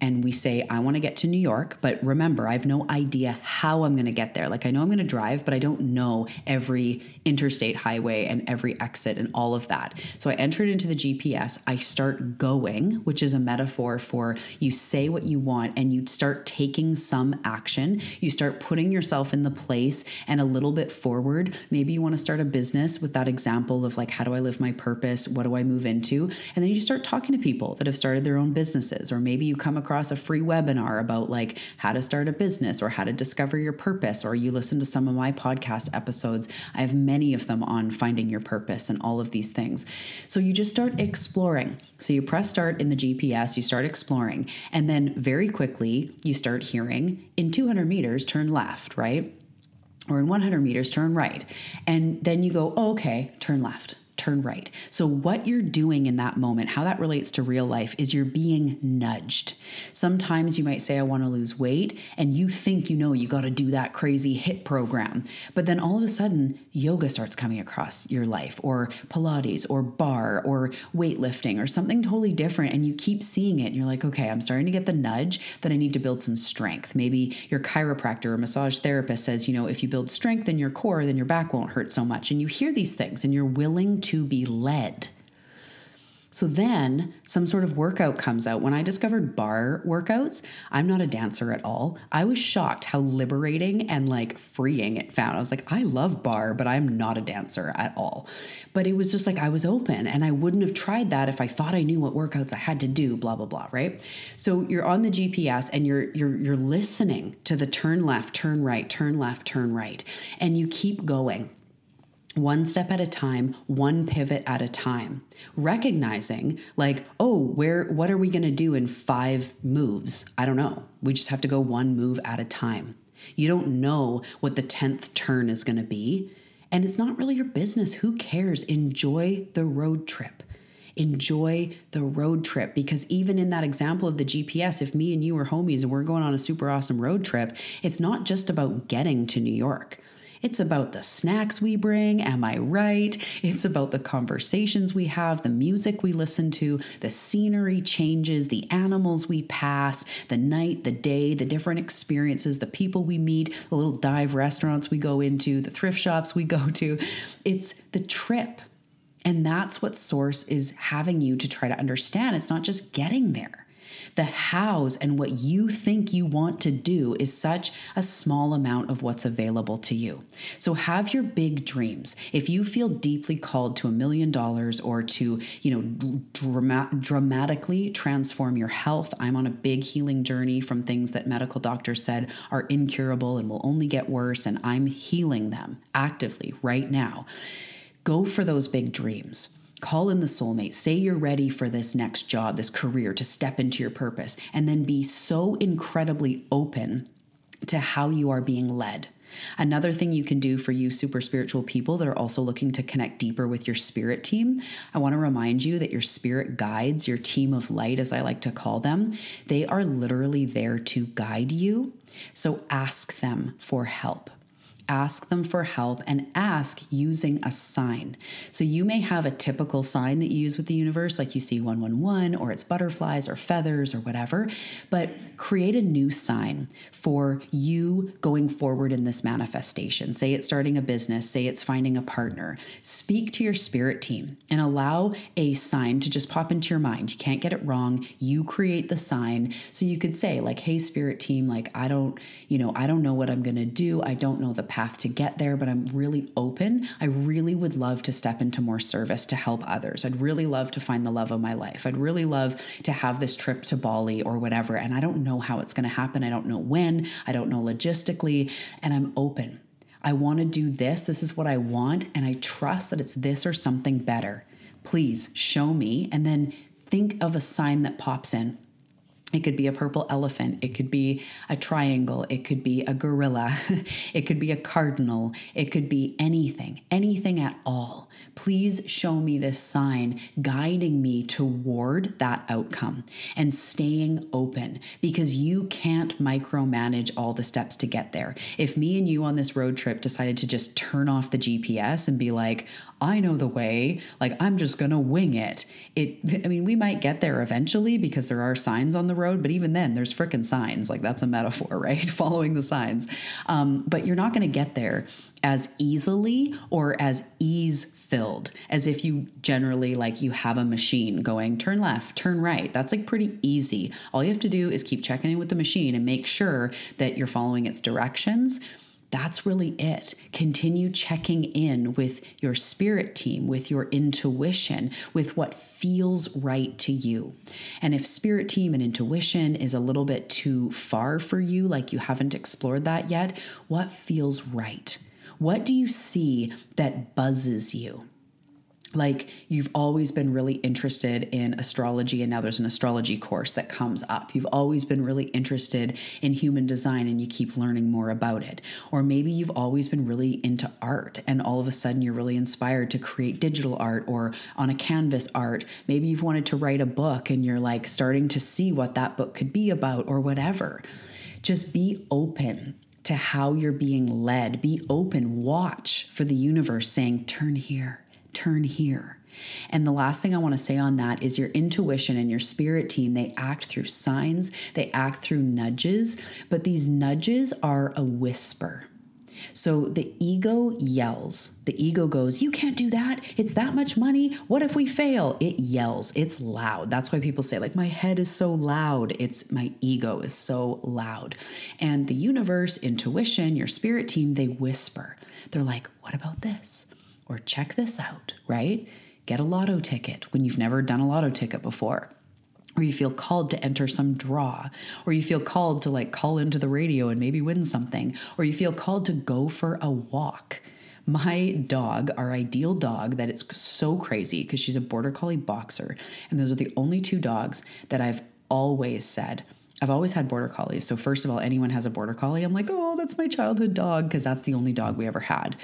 A: and we say, I want to get to New York, but remember, I have no idea how I'm going to get there. Like, I know I'm going to drive, but I don't know every interstate highway and every exit and all of that. So I enter it into the GPS. I start going, which is a metaphor for you say what you want and you start taking some action. You start putting yourself in the place and a little bit forward. Maybe you want to start a business with that example of like, how do I live my purpose? What do I move into? And then you start talking to people that have started their own businesses, or maybe you come across across a free webinar about like how to start a business or how to discover your purpose, or you listen to some of my podcast episodes. I have many of them on finding your purpose and all of these things. So you just start exploring. So you press start in the GPS, you start exploring, and then very quickly you start hearing in 200 meters, turn left, right? Or in 100 meters, turn right. And then you go, oh, okay, turn left turn right. So, what you're doing in that moment, how that relates to real life, is you're being nudged. Sometimes you might say, I want to lose weight, and you think you know you got to do that crazy HIIT program. But then all of a sudden, yoga starts coming across your life, or Pilates, or barre, or weightlifting, or something totally different. And you keep seeing it, and you're like, okay, I'm starting to get the nudge that I need to build some strength. Maybe your chiropractor or massage therapist says, you know, if you build strength in your core, then your back won't hurt so much. And you hear these things, and you're willing to to be led. So then some sort of workout comes out. When I discovered barre workouts, I'm not a dancer at all. I was shocked how liberating and like freeing it found. I was like, I love barre, but I'm not a dancer at all. But it was just like I was open and I wouldn't have tried that if I thought I knew what workouts I had to do, blah blah blah, right? So you're on the GPS and you're you're you're listening to the turn left, turn right, turn left, turn right, and you keep going one step at a time, one pivot at a time. Recognizing like, oh, where what are we going to do in 5 moves? I don't know. We just have to go one move at a time. You don't know what the 10th turn is going to be, and it's not really your business. Who cares? Enjoy the road trip. Enjoy the road trip because even in that example of the GPS, if me and you are homies and we're going on a super awesome road trip, it's not just about getting to New York. It's about the snacks we bring, am I right? It's about the conversations we have, the music we listen to, the scenery changes, the animals we pass, the night, the day, the different experiences, the people we meet, the little dive restaurants we go into, the thrift shops we go to. It's the trip. And that's what Source is having you to try to understand. It's not just getting there. The hows and what you think you want to do is such a small amount of what's available to you. So have your big dreams. If you feel deeply called to a million dollars or to, you know, drama- dramatically transform your health, I'm on a big healing journey from things that medical doctors said are incurable and will only get worse and I'm healing them actively right now. Go for those big dreams. Call in the soulmate. Say you're ready for this next job, this career, to step into your purpose, and then be so incredibly open to how you are being led. Another thing you can do for you super spiritual people that are also looking to connect deeper with your spirit team, I want to remind you that your spirit guides, your team of light, as I like to call them, they are literally there to guide you. So ask them for help ask them for help and ask using a sign. So you may have a typical sign that you use with the universe, like you see 111, or it's butterflies or feathers or whatever, but create a new sign for you going forward in this manifestation. Say it's starting a business, say it's finding a partner. Speak to your spirit team and allow a sign to just pop into your mind. You can't get it wrong. You create the sign. So you could say, like, hey, spirit team, like, I don't, you know, I don't know what I'm going to do. I don't know the path path to get there, but I'm really open. I really would love to step into more service to help others. I'd really love to find the love of my life. I'd really love to have this trip to Bali or whatever. And I don't know how it's going to happen. I don't know when. I don't know logistically. And I'm open. I want to do this. This is what I want. And I trust that it's this or something better. Please show me. And then think of a sign that pops in. It could be a purple elephant. It could be a triangle. It could be a gorilla. it could be a cardinal. It could be anything, anything at all. Please show me this sign guiding me toward that outcome and staying open because you can't micromanage all the steps to get there. If me and you on this road trip decided to just turn off the GPS and be like, I know the way, like I'm just going to wing it. It I mean, we might get there eventually because there are signs on the road, but even then there's freaking signs. Like that's a metaphor, right? Following the signs. Um, but you're not going to get there as easily or as ease filled as if you generally like you have a machine going turn left turn right that's like pretty easy all you have to do is keep checking in with the machine and make sure that you're following its directions that's really it. Continue checking in with your spirit team, with your intuition, with what feels right to you. And if spirit team and intuition is a little bit too far for you, like you haven't explored that yet, what feels right? What do you see that buzzes you? like you've always been really interested in astrology and now there's an astrology course that comes up. You've always been really interested in human design and you keep learning more about it. Or maybe you've always been really into art and all of a sudden you're really inspired to create digital art or on a canvas art. Maybe you've wanted to write a book and you're like starting to see what that book could be about or whatever. Just be open to how you're being led be open watch for the universe saying turn here turn here. And the last thing I want to say on that is your intuition and your spirit team, they act through signs, they act through nudges, but these nudges are a whisper. So the ego yells. The ego goes, You can't do that. It's that much money. What if we fail? It yells. It's loud. That's why people say, like, my head is so loud. It's my ego is so loud. And the universe, intuition, your spirit team, they whisper. They're like, What about this? or check this out, right? Get a lotto ticket when you've never done a lotto ticket before. Or you feel called to enter some draw, or you feel called to like call into the radio and maybe win something, or you feel called to go for a walk. My dog, our ideal dog, that it's so crazy because she's a border collie boxer, and those are the only two dogs that I've always said I've always had border collies. So, first of all, anyone has a border collie, I'm like, oh, that's my childhood dog, because that's the only dog we ever had.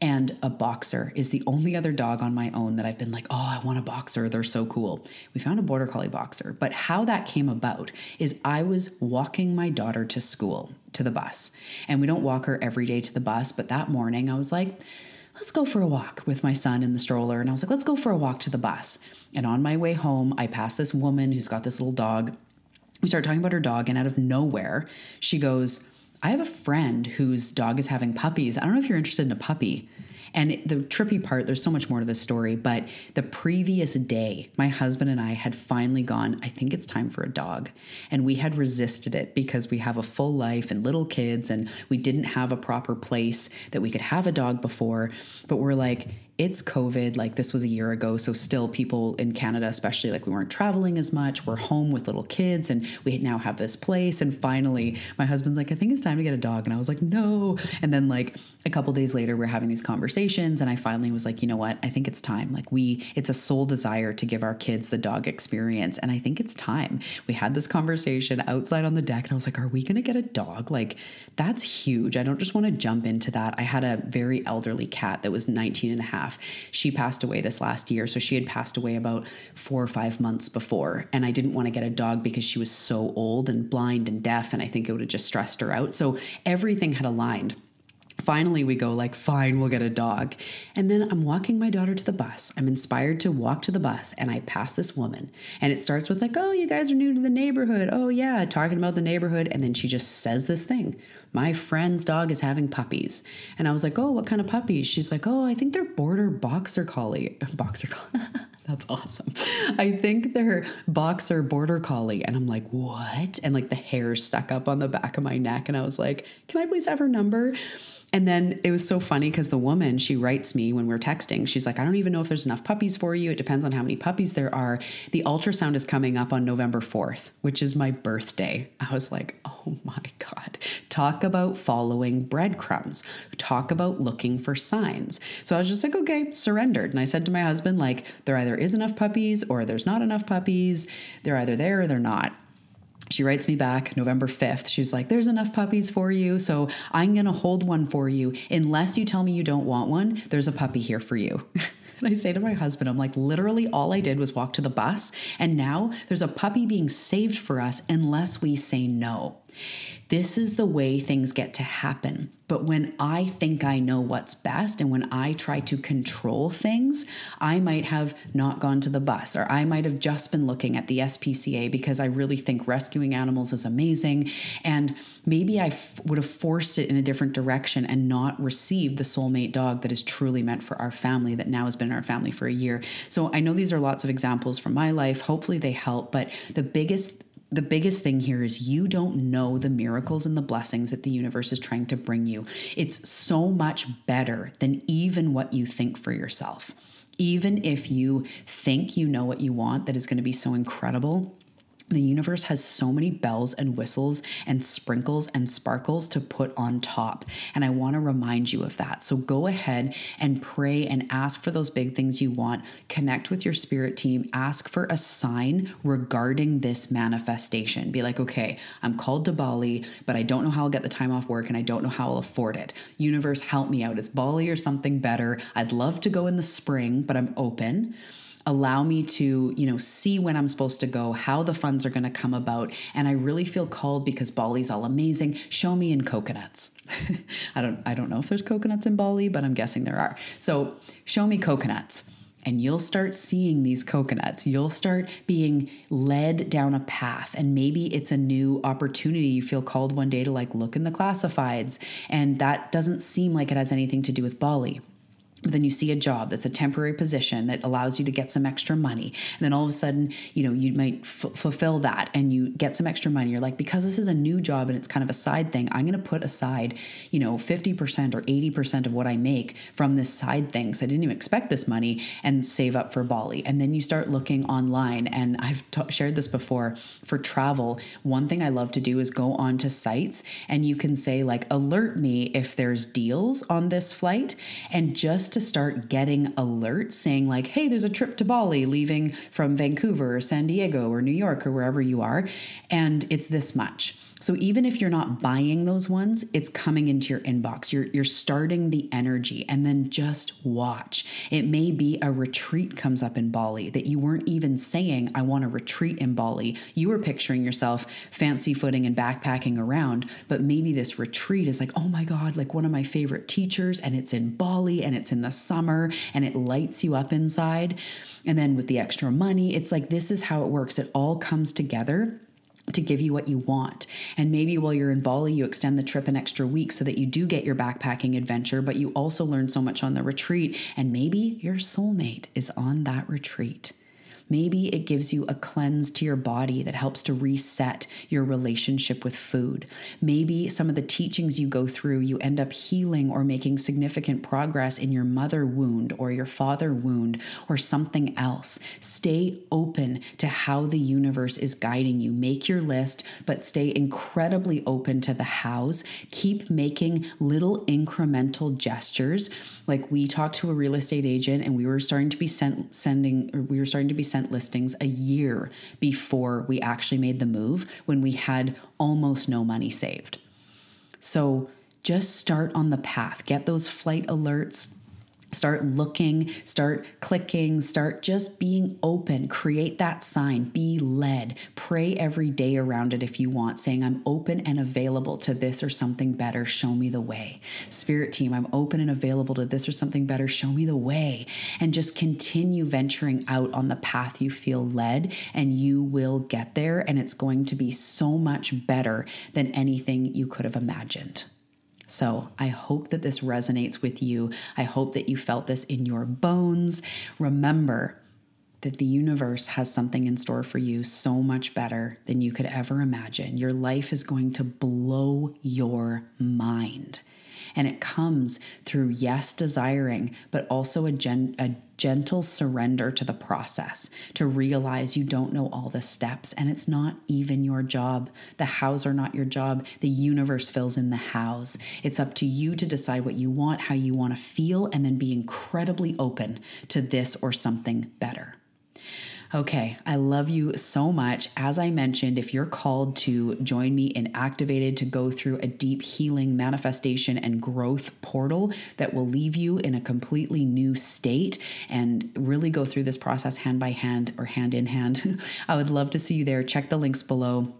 A: And a boxer is the only other dog on my own that I've been like, oh, I want a boxer. They're so cool. We found a border collie boxer. But how that came about is I was walking my daughter to school, to the bus. And we don't walk her every day to the bus. But that morning, I was like, let's go for a walk with my son in the stroller. And I was like, let's go for a walk to the bus. And on my way home, I passed this woman who's got this little dog. We start talking about her dog, and out of nowhere, she goes, I have a friend whose dog is having puppies. I don't know if you're interested in a puppy. And the trippy part, there's so much more to this story, but the previous day, my husband and I had finally gone, I think it's time for a dog. And we had resisted it because we have a full life and little kids, and we didn't have a proper place that we could have a dog before. But we're like, it's COVID, like this was a year ago. So, still, people in Canada, especially, like we weren't traveling as much. We're home with little kids and we now have this place. And finally, my husband's like, I think it's time to get a dog. And I was like, no. And then, like, a couple days later, we're having these conversations. And I finally was like, you know what? I think it's time. Like, we, it's a soul desire to give our kids the dog experience. And I think it's time. We had this conversation outside on the deck. And I was like, are we going to get a dog? Like, that's huge. I don't just want to jump into that. I had a very elderly cat that was 19 and a half half. She passed away this last year. So she had passed away about four or five months before. And I didn't want to get a dog because she was so old and blind and deaf. And I think it would have just stressed her out. So everything had aligned finally we go like fine we'll get a dog and then i'm walking my daughter to the bus i'm inspired to walk to the bus and i pass this woman and it starts with like oh you guys are new to the neighborhood oh yeah talking about the neighborhood and then she just says this thing my friend's dog is having puppies and i was like oh what kind of puppies she's like oh i think they're border boxer collie boxer collie That's awesome. I think they're boxer border collie. And I'm like, what? And like the hair stuck up on the back of my neck. And I was like, can I please have her number? And then it was so funny because the woman, she writes me when we're texting, she's like, I don't even know if there's enough puppies for you. It depends on how many puppies there are. The ultrasound is coming up on November 4th, which is my birthday. I was like, oh my God. Talk about following breadcrumbs. Talk about looking for signs. So I was just like, okay, surrendered. And I said to my husband, like, there either is enough puppies or there's not enough puppies. They're either there or they're not she writes me back November 5th. She's like, There's enough puppies for you. So I'm to hold one for you. Unless you tell me you don't want one, there's a puppy here for you. and I say to my husband, I'm like, literally, all I did was walk to the bus. And now there's a puppy being saved for us unless we say no. This is the way things get to happen. But when I think I know what's best and when I try to control things, I might have not gone to the bus or I might have just been looking at the SPCA because I really think rescuing animals is amazing. And maybe I f- would have forced it in a different direction and not received the soulmate dog that is truly meant for our family that now has been in our family for a year. So I know these are lots of examples from my life. Hopefully they help. But the biggest the biggest thing here is you don't know the miracles and the blessings that the universe is trying to bring you. It's so much better than even what you think for yourself. Even if you think you know what you want that is going to be so incredible, the universe has so many bells and whistles and sprinkles and sparkles to put on top. And I want to remind you of that. So go ahead and pray and ask for those big things you want. Connect with your spirit team. Ask for a sign regarding this manifestation. Be like, okay, I'm called to Bali, but I don't know how I'll get the time off work and I don't know how I'll afford it. Universe, help me out. It's Bali or something better. I'd love to go in the spring, but I'm open allow me to you know see when i'm supposed to go how the funds are going to come about. And i really feel called because bali's all amazing. Show me in coconuts. I don't i don't know if there's coconuts in bali but i'm guessing there are. So show me coconuts and you'll start seeing these coconuts. You'll start being led down a path, and maybe it's a new opportunity. You feel called one day to like look in the classifieds, and that doesn't seem like it has anything to do with Bali but then you see a job that's a temporary position that allows you to get some extra money. And then all of a sudden you know you might f- fulfill that and you get some extra money. You're like because this is a new job and it's kind of a side thing i'm going to put aside you know 50% or 80% of what i make from this side thing. So i didn't even expect this money and save up for bali. And then you start looking online and i've t- shared this before for travel one thing i love to do is go onto sites and you can say like alert me if there's deals on this flight. And just to start getting alerts saying, like, hey, there's a trip to Bali leaving from Vancouver or San Diego or New York or wherever you are, and it's this much. So even if you're not buying those ones, it's coming into your inbox. You're you're starting the energy and then just watch. It may be a retreat comes up in Bali that you weren't even saying I want a retreat in Bali. You were picturing yourself fancy footing and backpacking around, but maybe this retreat is like, "Oh my god, like one of my favorite teachers and it's in Bali and it's in the summer and it lights you up inside." And then with the extra money, it's like this is how it works. It all comes together to give you what you want. And maybe while you're in Bali, you extend the trip an extra week so that you do get your backpacking adventure, but you also learn so much on the retreat. And maybe your soulmate is on that retreat. Maybe it gives you a cleanse to your body that helps to reset your relationship with food. Maybe some of the teachings you go through, you end up healing or making significant progress in your mother wound or your father wound or something else. Stay open to how the universe is guiding you. Make your list, but stay incredibly open to the hows. Keep making little incremental gestures. Like we talked to a real estate agent and we were starting to be sent, sending, we were starting to be listings a year before we actually made the move when we had almost no money saved. So just start on the path, get those flight alerts. Start looking, start clicking, start just being open. Create that sign, be led. Pray every day around it if you want, saying, I'm open and available to this or something better. Show me the way. Spirit team, I'm open and available to this or something better. Show me the way. And just continue venturing out on the path you feel led, and you will get there. And it's going to be so much better than anything you could have imagined. So I hope that this resonates with you. I hope that you felt this in your bones. Remember, that the universe has something in store for you so much better than you could ever imagine. Your life is going to blow your mind. And it comes through, yes, desiring, but also a, gen- a gentle surrender to the process, to realize you don't know all the steps and it's not even your job. The hows are not your job. The universe fills in the hows. It's up to you to decide what you want, how you want to feel, and then be incredibly open to this or something better. Okay, I love you so much. As I mentioned, if you're called to join me in Activated to go through a deep healing, manifestation, and growth portal that will leave you in a completely new state and really go through this process hand by hand or hand in hand, I would love to see you there. Check the links below.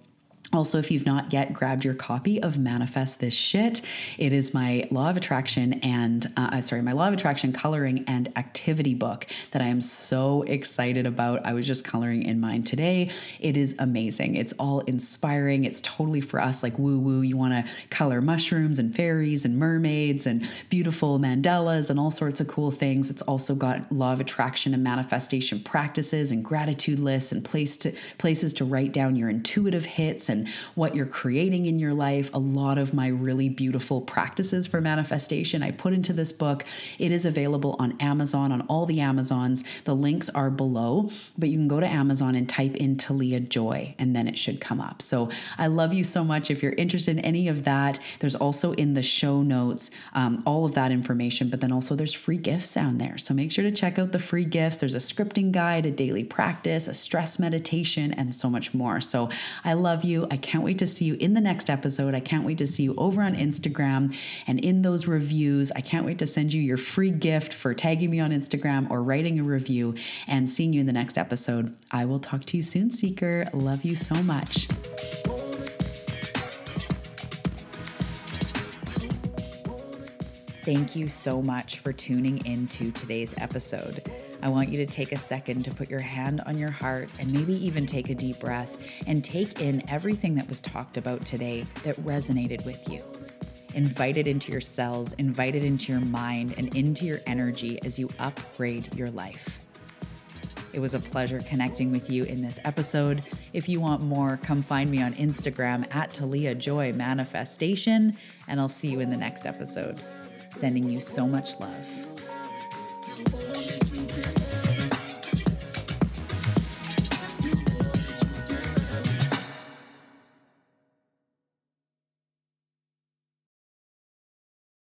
A: Also, if you've not yet grabbed your copy of Manifest This Shit, it is my Law of Attraction and, uh, uh, sorry, my Law of Attraction coloring and activity book that I am so excited about. I was just coloring in mine today. It is amazing. It's all inspiring. It's totally for us, like woo woo. You want to color mushrooms and fairies and mermaids and beautiful mandalas and all sorts of cool things. It's also got Law of Attraction and manifestation practices and gratitude lists and place to, places to write down your intuitive hits and and what you're creating in your life. A lot of my really beautiful practices for manifestation I put into this book. It is available on Amazon, on all the Amazons. The links are below, but you can go to Amazon and type in Talia Joy, and then it should come up. So I love you so much. If you're interested in any of that, there's also in the show notes um, all of that information, but then also there's free gifts down there. So make sure to check out the free gifts. There's a scripting guide, a daily practice, a stress meditation, and so much more. So I love I can't wait to see you in the next episode. I can't wait to see you over on Instagram and in those reviews. I can't wait to send you your free gift for tagging me on Instagram or writing a review and seeing you in the next episode. I will talk to you soon, Seeker. Love you so much. Thank you so much for tuning into today's episode. I want you to take a second to put your hand on your heart and maybe even take a deep breath and take in everything that was talked about today that resonated with you. Invite it into your cells, invite it into your mind, and into your energy as you upgrade your life. It was a pleasure connecting with you in this episode. If you want more, come find me on Instagram at Talia Joy Manifestation, and I'll see you in the next episode. Sending you so much love.